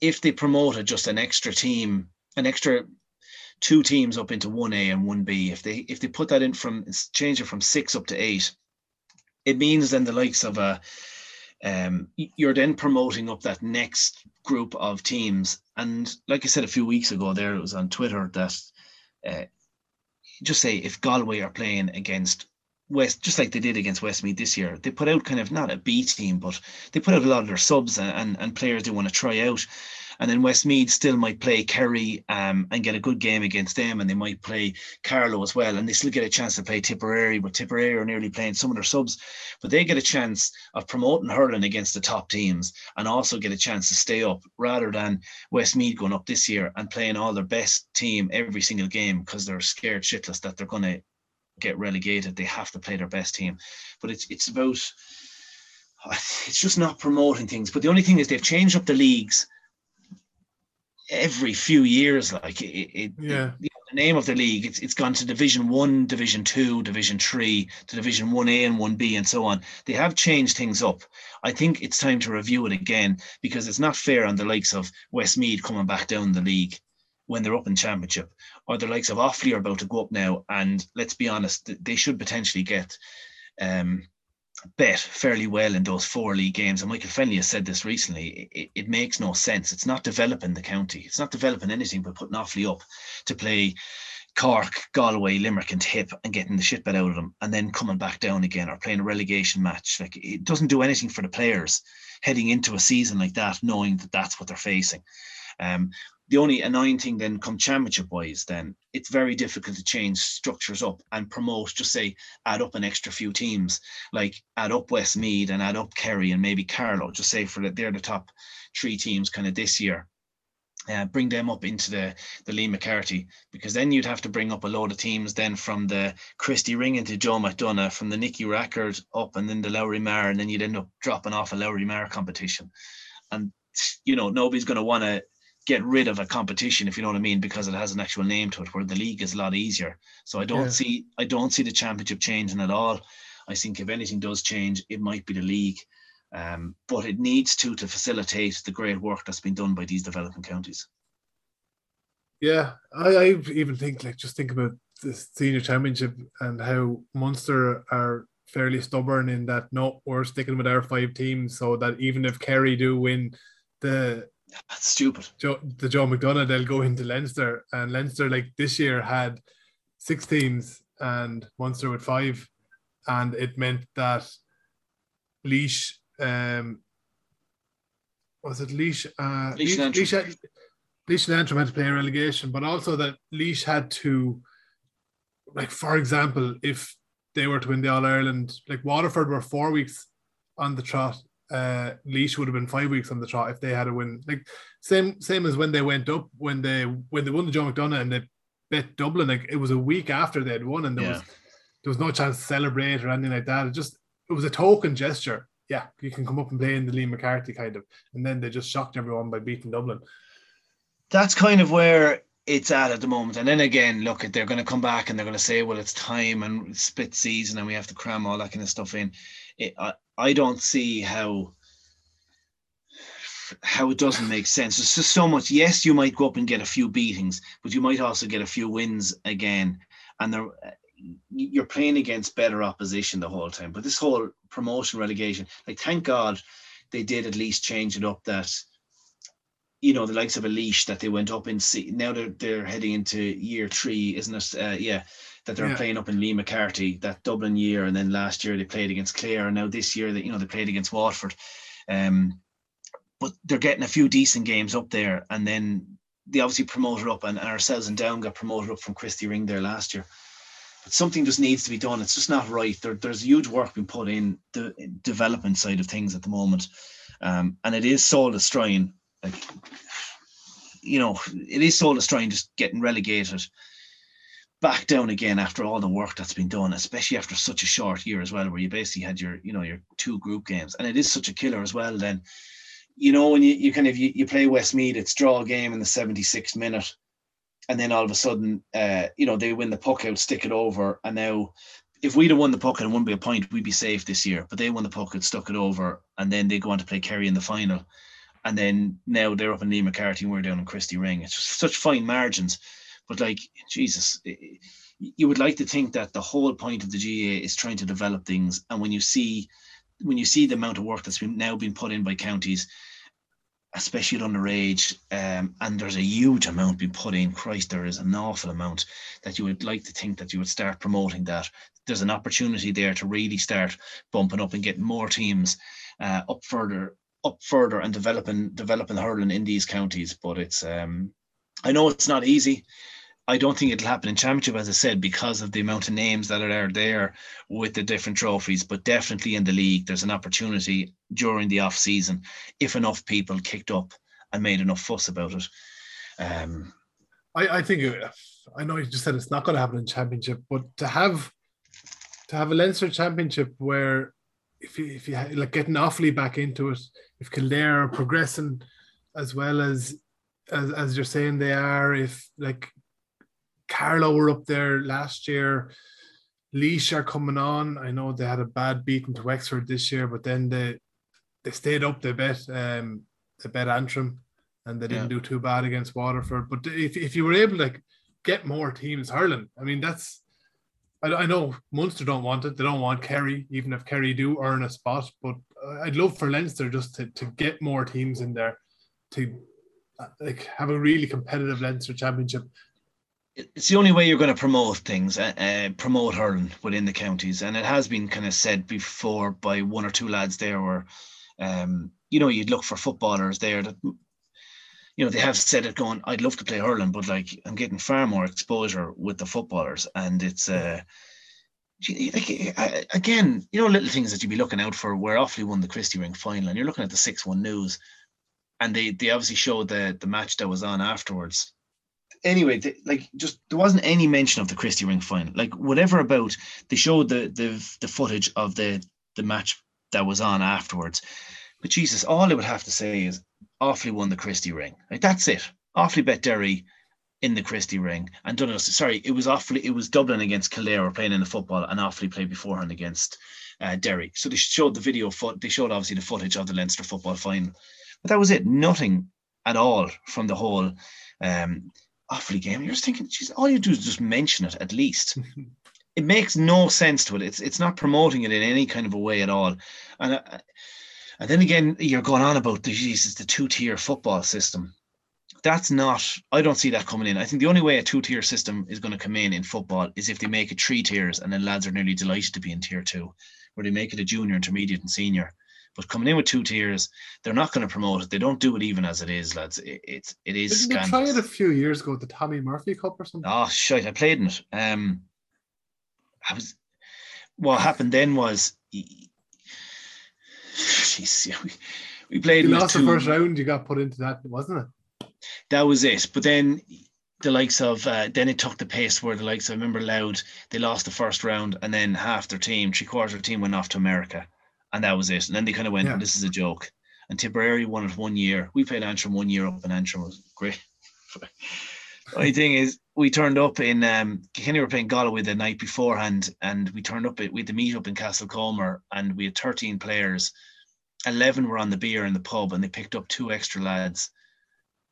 if they promoted just an extra team, an extra two teams up into one A and one B, if they if they put that in from change it from six up to eight, it means then the likes of a um, you're then promoting up that next group of teams. And like I said a few weeks ago, there it was on Twitter that uh, just say if Galway are playing against West, just like they did against Westmeath this year, they put out kind of not a B team, but they put out a lot of their subs and, and, and players they want to try out. And then Westmeath still might play Kerry um, and get a good game against them, and they might play Carlow as well, and they still get a chance to play Tipperary, but Tipperary are nearly playing some of their subs, but they get a chance of promoting hurling against the top teams and also get a chance to stay up rather than Westmeath going up this year and playing all their best team every single game because they're scared shitless that they're going to get relegated. They have to play their best team, but it's it's about it's just not promoting things. But the only thing is they've changed up the leagues every few years. Like it, it Yeah. the name of the league, it's it's gone to Division One, Division Two, Division Three, to Division One A and One B, and so on. They have changed things up. I think it's time to review it again because it's not fair on the likes of Westmeath coming back down the league when they're up in championship, or the likes of Offaly are about to go up now. And let's be honest, they should potentially get um, bet fairly well in those four league games. And Michael Fennelly has said this recently. It, it makes no sense. It's not developing the county. It's not developing anything but putting Offaly up to play Cork, Galway, Limerick, and Tip and getting the shit bit out of them, and then coming back down again or playing a relegation match. Like it doesn't do anything for the players heading into a season like that, knowing that that's what they're facing. Um, the only annoying thing then come championship wise then it's very difficult to change structures up and promote just say add up an extra few teams. Like add up Westmeath and add up Kerry and maybe Carlow just say for that they're the top three teams kind of this year. Uh, bring them up into the the Liam MacCarthy because then you'd have to bring up a load of teams then from the Christy Ring into Joe McDonagh from the Nicky Rackard up and then the Lory Meagher and then you'd end up dropping off a Lory Meagher competition. And you know nobody's going to want to get rid of a competition if you know what I mean because it has an actual name to it where the league is a lot easier. So I don't Yeah. see I don't see the championship changing at all. I think if anything does change it might be the league. Um, but it needs to to facilitate the great work that's been done by these developing counties. Yeah, I, I even think like just think about the senior championship and how Munster are fairly stubborn in that no, we're sticking with our five teams, so that even if Kerry do win the that's stupid Joe the Joe McDonagh, they'll go into Leinster, and Leinster like this year had six teams and Munster with five, and it meant that Laois um was it Laois uh Laois, and Laois, had, Laois and Antrim had to play a relegation, but also that Laois had to like for example, if they were to win the All Ireland, like Waterford were four weeks on the trot. Uh, Laois would have been five weeks on the trot if they had a win. Like same same as when they went up when they when they won the John McDonough and they bet Dublin. Like it was a week after they had won, and there was there was no chance to celebrate or anything like that. It just it was a token gesture. Yeah, you can come up and play in the Liam MacCarthy kind of, and then they just shocked everyone by beating Dublin. that's kind of where it's at at the moment. And then again, look, they're going to come back and they're going to say, well, it's time and split season and we have to cram all that kind of stuff in. It, I, I don't see how how it doesn't make sense. There's just so much. Yes, you might go up and get a few beatings, but you might also get a few wins again. And they're, you're playing against better opposition the whole time. But this whole promotion relegation, like, thank God they did at least change it up that you know the likes of a Laois that they went up in see now they're they're heading into year three isn't it uh, yeah that they're Yeah. playing up in Liam MacCarthy that Dublin year and then last year they played against Clare and now this year that you know they played against Waterford. Um but they're getting a few decent games up there and then they obviously promoted up and, and ourselves and down got promoted up from Christy Ring there last year. But something just needs to be done. It's just not right. There, there's huge work being put in the development side of things at the moment. Um, and it is soul destroying like you know it is soul destroying just getting relegated back down again after all the work that's been done, especially after such a short year as well, where you basically had your, you know, your two group games, and it is such a killer as well. Then, you know, when you, you kind of you, you play Westmeath, it's draw a game in the 76th minute, and then all of a sudden, uh, you know, they win the puck out, stick it over, and now if we'd have won the puck and it wouldn't be a point, we'd be safe this year. But they won the puck and stuck it over, and then they go on to play Kerry in the final. And then now they're up in Liam MacCarthy and we're down in Christy Ring. It's just such fine margins. But like Jesus, you would like to think that the whole point of the GA is trying to develop things. And when you see when you see the amount of work that's been now been put in by counties, especially at underage, um, and there's a huge amount being put in. Christ, there is an awful amount that you would like to think that you would start promoting that. There's an opportunity there to really start bumping up and getting more teams uh, up further, up further, and developing developing hurling in these counties. But it's um, I know it's not easy. I don't think it'll happen in championship, as I said, because of the amount of names that are there with the different trophies. But definitely in the league, there's an opportunity during the off season if enough people kicked up and made enough fuss about it. Um, I, I think I know you just said it's not going to happen in championship, but to have to have a Leinster championship where if you if you like getting Offaly back into it, if Kildare are progressing as well as as, as you're saying they are, if like Carlow were up there last year. Laois are coming on. I know they had a bad beating to Wexford this year, but then they they stayed up. They bet um they bet Antrim, and they didn't yeah. do too bad against Waterford. But if if you were able to get more teams hurling, I mean that's. I, I know Munster don't want it. They don't want Kerry, even if Kerry do earn a spot. But I'd love for Leinster just to, to get more teams in there, to uh, like have a really competitive Leinster championship it's the only way you're going to promote things, uh, promote hurling within the counties, and it has been kind of said before by one or two lads there, where, um, you know, you'd look for footballers there that, you know, they have said it going. I'd love to play hurling, but like I'm getting far more exposure with the footballers, and it's. Uh, again, you know, little things that you'd be looking out for. Where Offaly won the Christy Ring final, and you're looking at the six-one news, and they they obviously showed the the match that was on afterwards, anyway, they, like just there wasn't any mention of the Christy Ring final. Like whatever about they showed the the the footage of the the match that was on afterwards. But Jesus, all I would have to say is Offaly won the Christy Ring. Like that's it. Offaly bet Derry in the Christy Ring. And Donegal, sorry, it was Offaly. it was Dublin against Kildare playing in the football, and Offaly played beforehand against uh, Derry. So they showed the video foot. They showed obviously the footage of the Leinster football final, but that was it. Nothing at all from the whole um, Offaly game. You're just thinking, geez, all you do is just mention it at least. it makes no sense to it. It's it's not promoting it in any kind of a way at all. And uh, and then again, you're going on about the Jesus, the two tier football system. That's not. I don't see that coming in. I think the only way a two tier system is going to come in in football is if they make it three tiers, and then lads are nearly delighted to be in tier two, where they make it a junior, intermediate, and senior. But coming in with two tiers, they're not going to promote it. They don't do it even as it is, lads. It, it, it is Didn't try it a few years ago, the Tommy Murphy Cup or something? Oh, shit. I played in it. Um, I was, what happened then was, jeez, we, we played. You lost two, the first round, you got put into that, wasn't it? That was it. But then the likes of uh, then it took the pace where the likes I remember Louth they lost the first round and then half their team three quarters of their team went off to America and that was it. And then they kind of went, yeah. "This is a joke." And Tipperary won it one year. We played Antrim one year up, and Antrim was great. The thing is, we turned up in um, Kenny were playing Galway the night beforehand, and we turned up. We had the meet up in Castlecomer, and we had 13 players. 11 were on the beer in the pub, and they picked up two extra lads,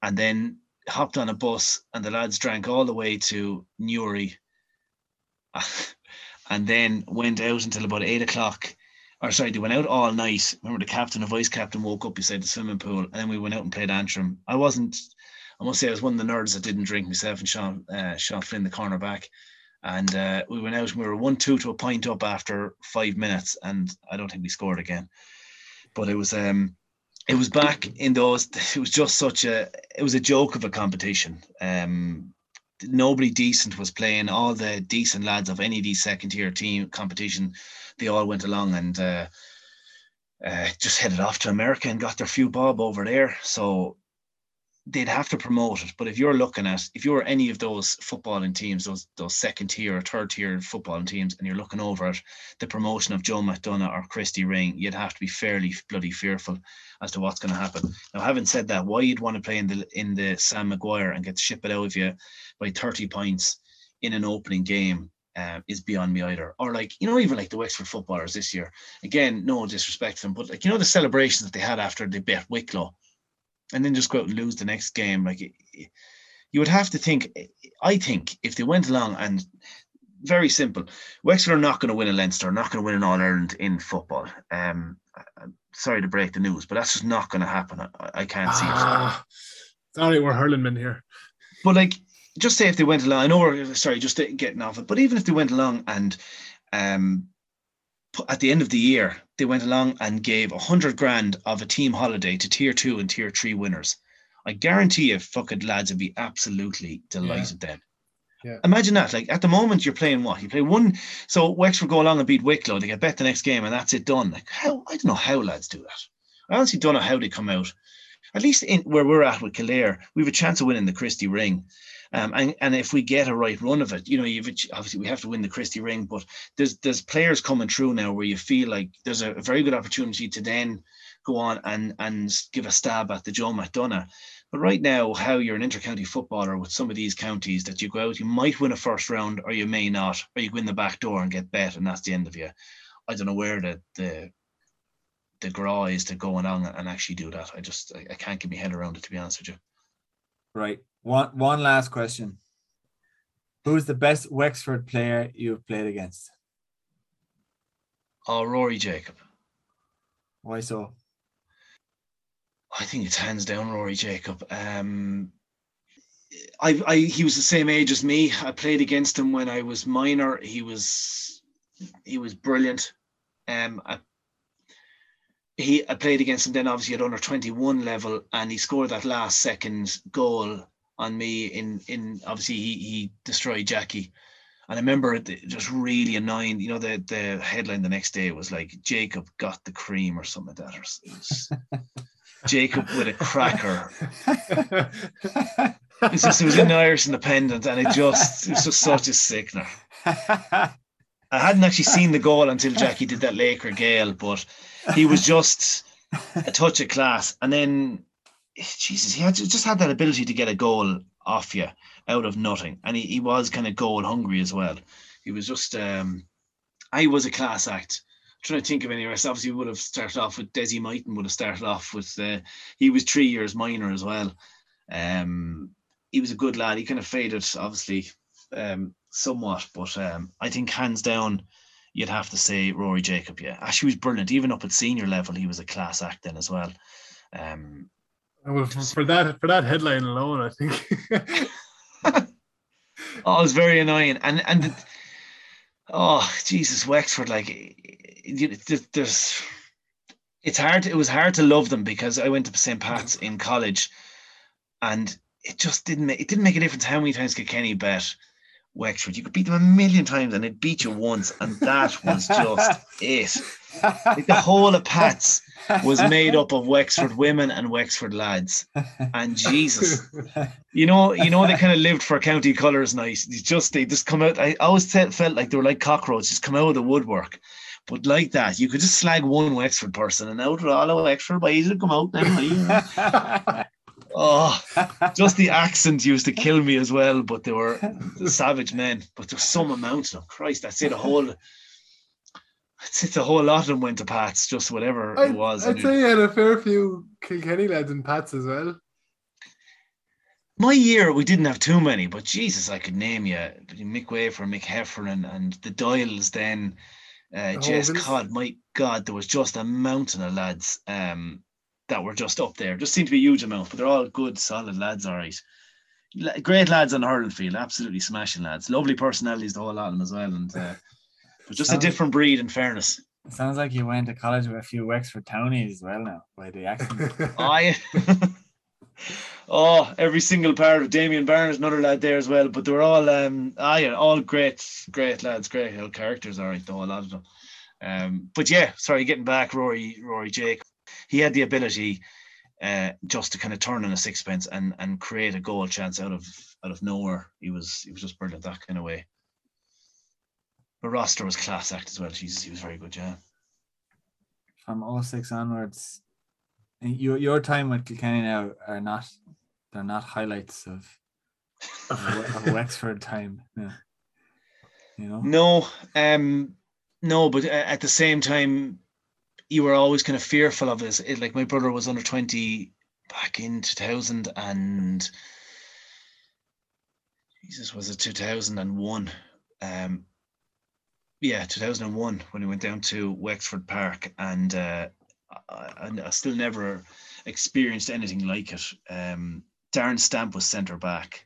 and then hopped on a bus, and the lads drank all the way to Newry, and then went out until about eight o'clock or sorry, they went out all night. Remember, the captain the vice captain woke up beside the swimming pool, and then we went out and played Antrim. I wasn't, I must say, I was one of the nerds that didn't drink myself and Sean, uh, Sean Flynn, the cornerback. And uh, we went out and we were 1 2 to a point up after five minutes, and I don't think we scored again. But it was, um, it was back in those, it was just such a, it was a joke of a competition. Um, nobody decent was playing. All the decent lads of any of these second tier team competition they all went along and uh, uh, just headed off to America and got their few bob over there. So they'd have to promote it. But if you're looking at, if you're any of those footballing teams, those those second tier or third tier footballing teams, and you're looking over at the promotion of Joe McDonagh or Christy Ring, you'd have to be fairly bloody fearful as to what's going to happen. Now, having said that, why you'd want to play in the in the Sam Maguire and get shipped out of you by 30 points in an opening game um, is beyond me either. Or like, you know, even like the Wexford footballers this year. Again, no disrespect to them, but like you know the celebrations that they had after they beat Wicklow, and then just go out and lose the next game. Like you would have to think. I think if they went along and very simple, Wexford are not going to win a Leinster, not going to win an All Ireland in football. Um, I'm sorry to break the news, but that's just not going to happen. I, I can't see it. Ah, sorry, we're hurling men here. But like, just say if they went along, I know we're sorry, just getting off it, but even if they went along and um at the end of the year, they went along and gave a hundred grand of a team holiday to tier two and tier three winners. I guarantee you, fucking lads would be absolutely delighted yeah. then. Yeah. Imagine that. Like at the moment, you're playing what? You play one. So Wexford go along and beat Wicklow. They get bet the next game, and that's it done. Like how? I don't know how lads do that. I honestly don't know how they come out. At least in where we're at with Kildare, we have a chance of winning the Christy Ring. Um, and, and if we get a right run of it, you know, you've obviously we have to win the Christy Ring, but there's there's players coming through now where you feel like there's a, very good opportunity to then go on and and give a stab at the Joe McDonagh. But right now, how you're an intercounty footballer with some of these counties that you go out, you might win a first round or you may not, or you go in the back door and get bet, and that's the end of you. I don't know where the the the grá is to go along and actually do that. I just I, I can't get my head around it to be honest with you. Right. One one last question. Who's the best Wexford player you've played against? Oh, Rory Jacob. Why so? I think it's hands down Rory Jacob. Um, I, I, he was the same age as me. I played against him when I was minor. He was, he was brilliant. Um, I he I played against him then obviously at under 21 level and he scored that last second goal on me in in obviously he, he destroyed Jackie. And I remember it just really annoying you know the the headline the next day was like Jacob got the cream or something like that or was, Jacob with a cracker. It's just it was in the Irish Independent and it just it was just such a sickener I hadn't actually seen the goal until Jackie did that Laker Gale but he was just a touch of class. And then, Jesus, he had just had that ability to get a goal off you out of nothing. And he, he was kind of goal hungry as well. He was just, um, I was a class act. I'm trying to think of any rest. Obviously, we would have started off with Desi Mighton, would have started off with, uh, he was three years minor as well. Um, he was a good lad. He kind of faded, obviously, um, somewhat, but um, I think hands down, you'd have to say Rory Jacob. Yeah, actually, was brilliant. Even up at senior level, he was a class act then as well. Um, well, for that for that headline alone, I think. oh, it was very annoying, and and oh Jesus, Wexford, like there's. It's hard. It was hard to love them because I went to St. Pat's in college, and it just didn't make it didn't make a difference how many times Kilkenny bet Wexford. You could beat them a million times and it beat you once, and that was just it. Like the whole of Pats was made up of Wexford women and Wexford lads. And Jesus, you know, you know they kind of lived for county colours night. just they just come out. I always felt like they were like cockroaches, just come out of the woodwork. But like that, you could just slag one Wexford person and out of all of Wexford boys would come out then. Oh, just the accent used to kill me as well. But they were savage men. But there's some amount of. Christ, I'd say the whole. I'd say the whole lot of them went to Pats, just whatever i it was. I'd say you had a fair few Kilkenny lads in Pats as well. My year, we didn't have too many, but Jesus, I could name you Mick Wafer, Mick Heffernan, and the Doyles then. Uh, Jess Codd, my God, there was just a mountain of lads. Um, that were just up there. Just seem to be a huge amount, but they're all good, solid lads, all right. Great lads on the hurling field, absolutely smashing lads. Lovely personalities, the whole lot of them as well. And uh, but just sounds, a different breed, in fairness. Sounds like you went to college with a few Wexford townies as well now, by the accent. I oh, every single part of Damien Barnes, another lad there as well. But they were all um ah yeah, all great, great lads, great characters, all right, though a lot of them. Um, but yeah, sorry, getting back, Rory, Rory Jake he had the ability. uh, just to kind of turn on a sixpence and and create a goal chance out of out of nowhere. He was he was just brilliant that kind of way. But roster was class act as well. Jesus, he was very good. Yeah. From all 06 onwards, your your time with Kilkenny now are not they're not highlights of of, of Wexford time. Yeah. You know. No, um, no, but at the same time, you were always kind of fearful of this. It, like my brother was under twenty back in two thousand and Jesus was it two thousand and one. Um, yeah, two thousand and one when he went down to Wexford Park, and uh, I, I- I still never experienced anything like it. Um, Darren Stamp was centre back.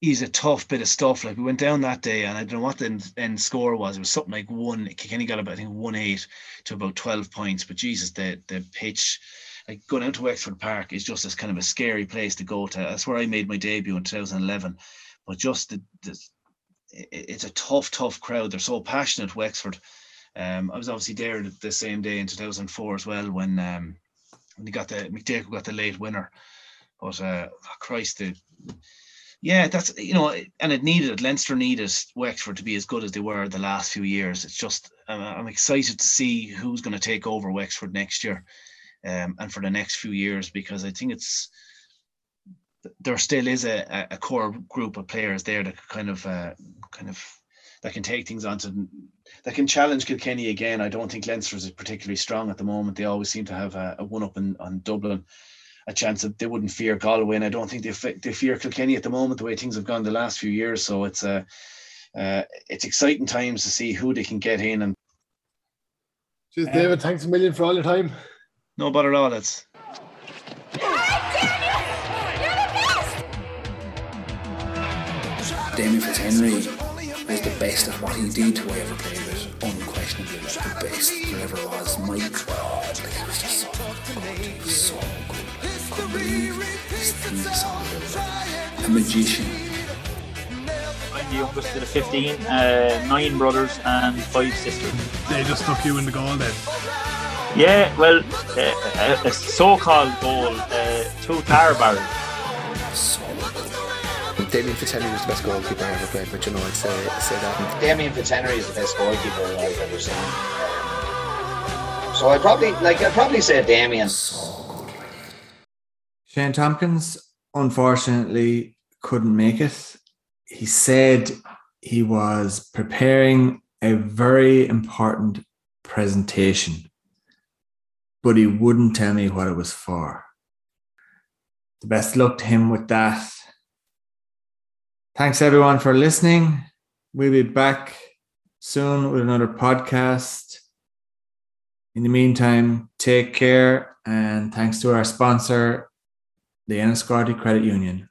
He's a tough bit of stuff. Like we went down that day, and I don't know what the end, end score was. It was something like one. Kenny got about I think one eight to about twelve points. But Jesus, the the pitch, like going out to Wexford Park, is just this kind of a scary place to go to. That's where I made my debut in 2011. But just the, the it's a tough, tough crowd. They're so passionate, Wexford. Um, I was obviously there the- same day in 2004 as well when um, when he got the McDaco got the late winner. But uh, Christ, the yeah, that's you know, and it needed. Leinster needed Wexford to be as good as they were the last few years. It's just I'm, I'm excited to see who's going to take over Wexford next year, um, and for the next few years because I think it's there still is a, a- a core group of players there that kind of uh, kind of that can take things on to that can challenge Kilkenny again. I don't think Leinster is particularly strong at the moment. They always seem to have a, a one up in, on Dublin, a chance that they wouldn't fear Galway, and I don't think they fe- they fear Kilkenny at the moment the way things have gone the last few years. So it's a uh, it's exciting times to see who they can get in and Cheers, David. Thanks a million for all your time. no bother at all. That's Damien Fitzhenry was the best at what he did who I ever played with. Unquestionably like the best there ever was. My God, like he was just so good. He was so good. A magician. I'm the youngest of the 15, uh, nine brothers and five sisters. They just stuck you in the goal then. Yeah, well, uh, a, a so-called goal, uh, two tar barrels. So. Damien Fitzhenry was the best goalkeeper I ever played, but you know, I'd say, say that. Damien Fitzhenry is the best goalkeeper I've ever seen. So I probably like I'd probably say Damien. Shane Tompkins unfortunately couldn't make it. He said he was preparing a very important presentation, but he wouldn't tell me what it was for. The best luck to him with that. Thanks everyone for listening. We'll be back soon with another podcast. In the meantime, take care and thanks to our sponsor, the Enniscorthy Credit Union.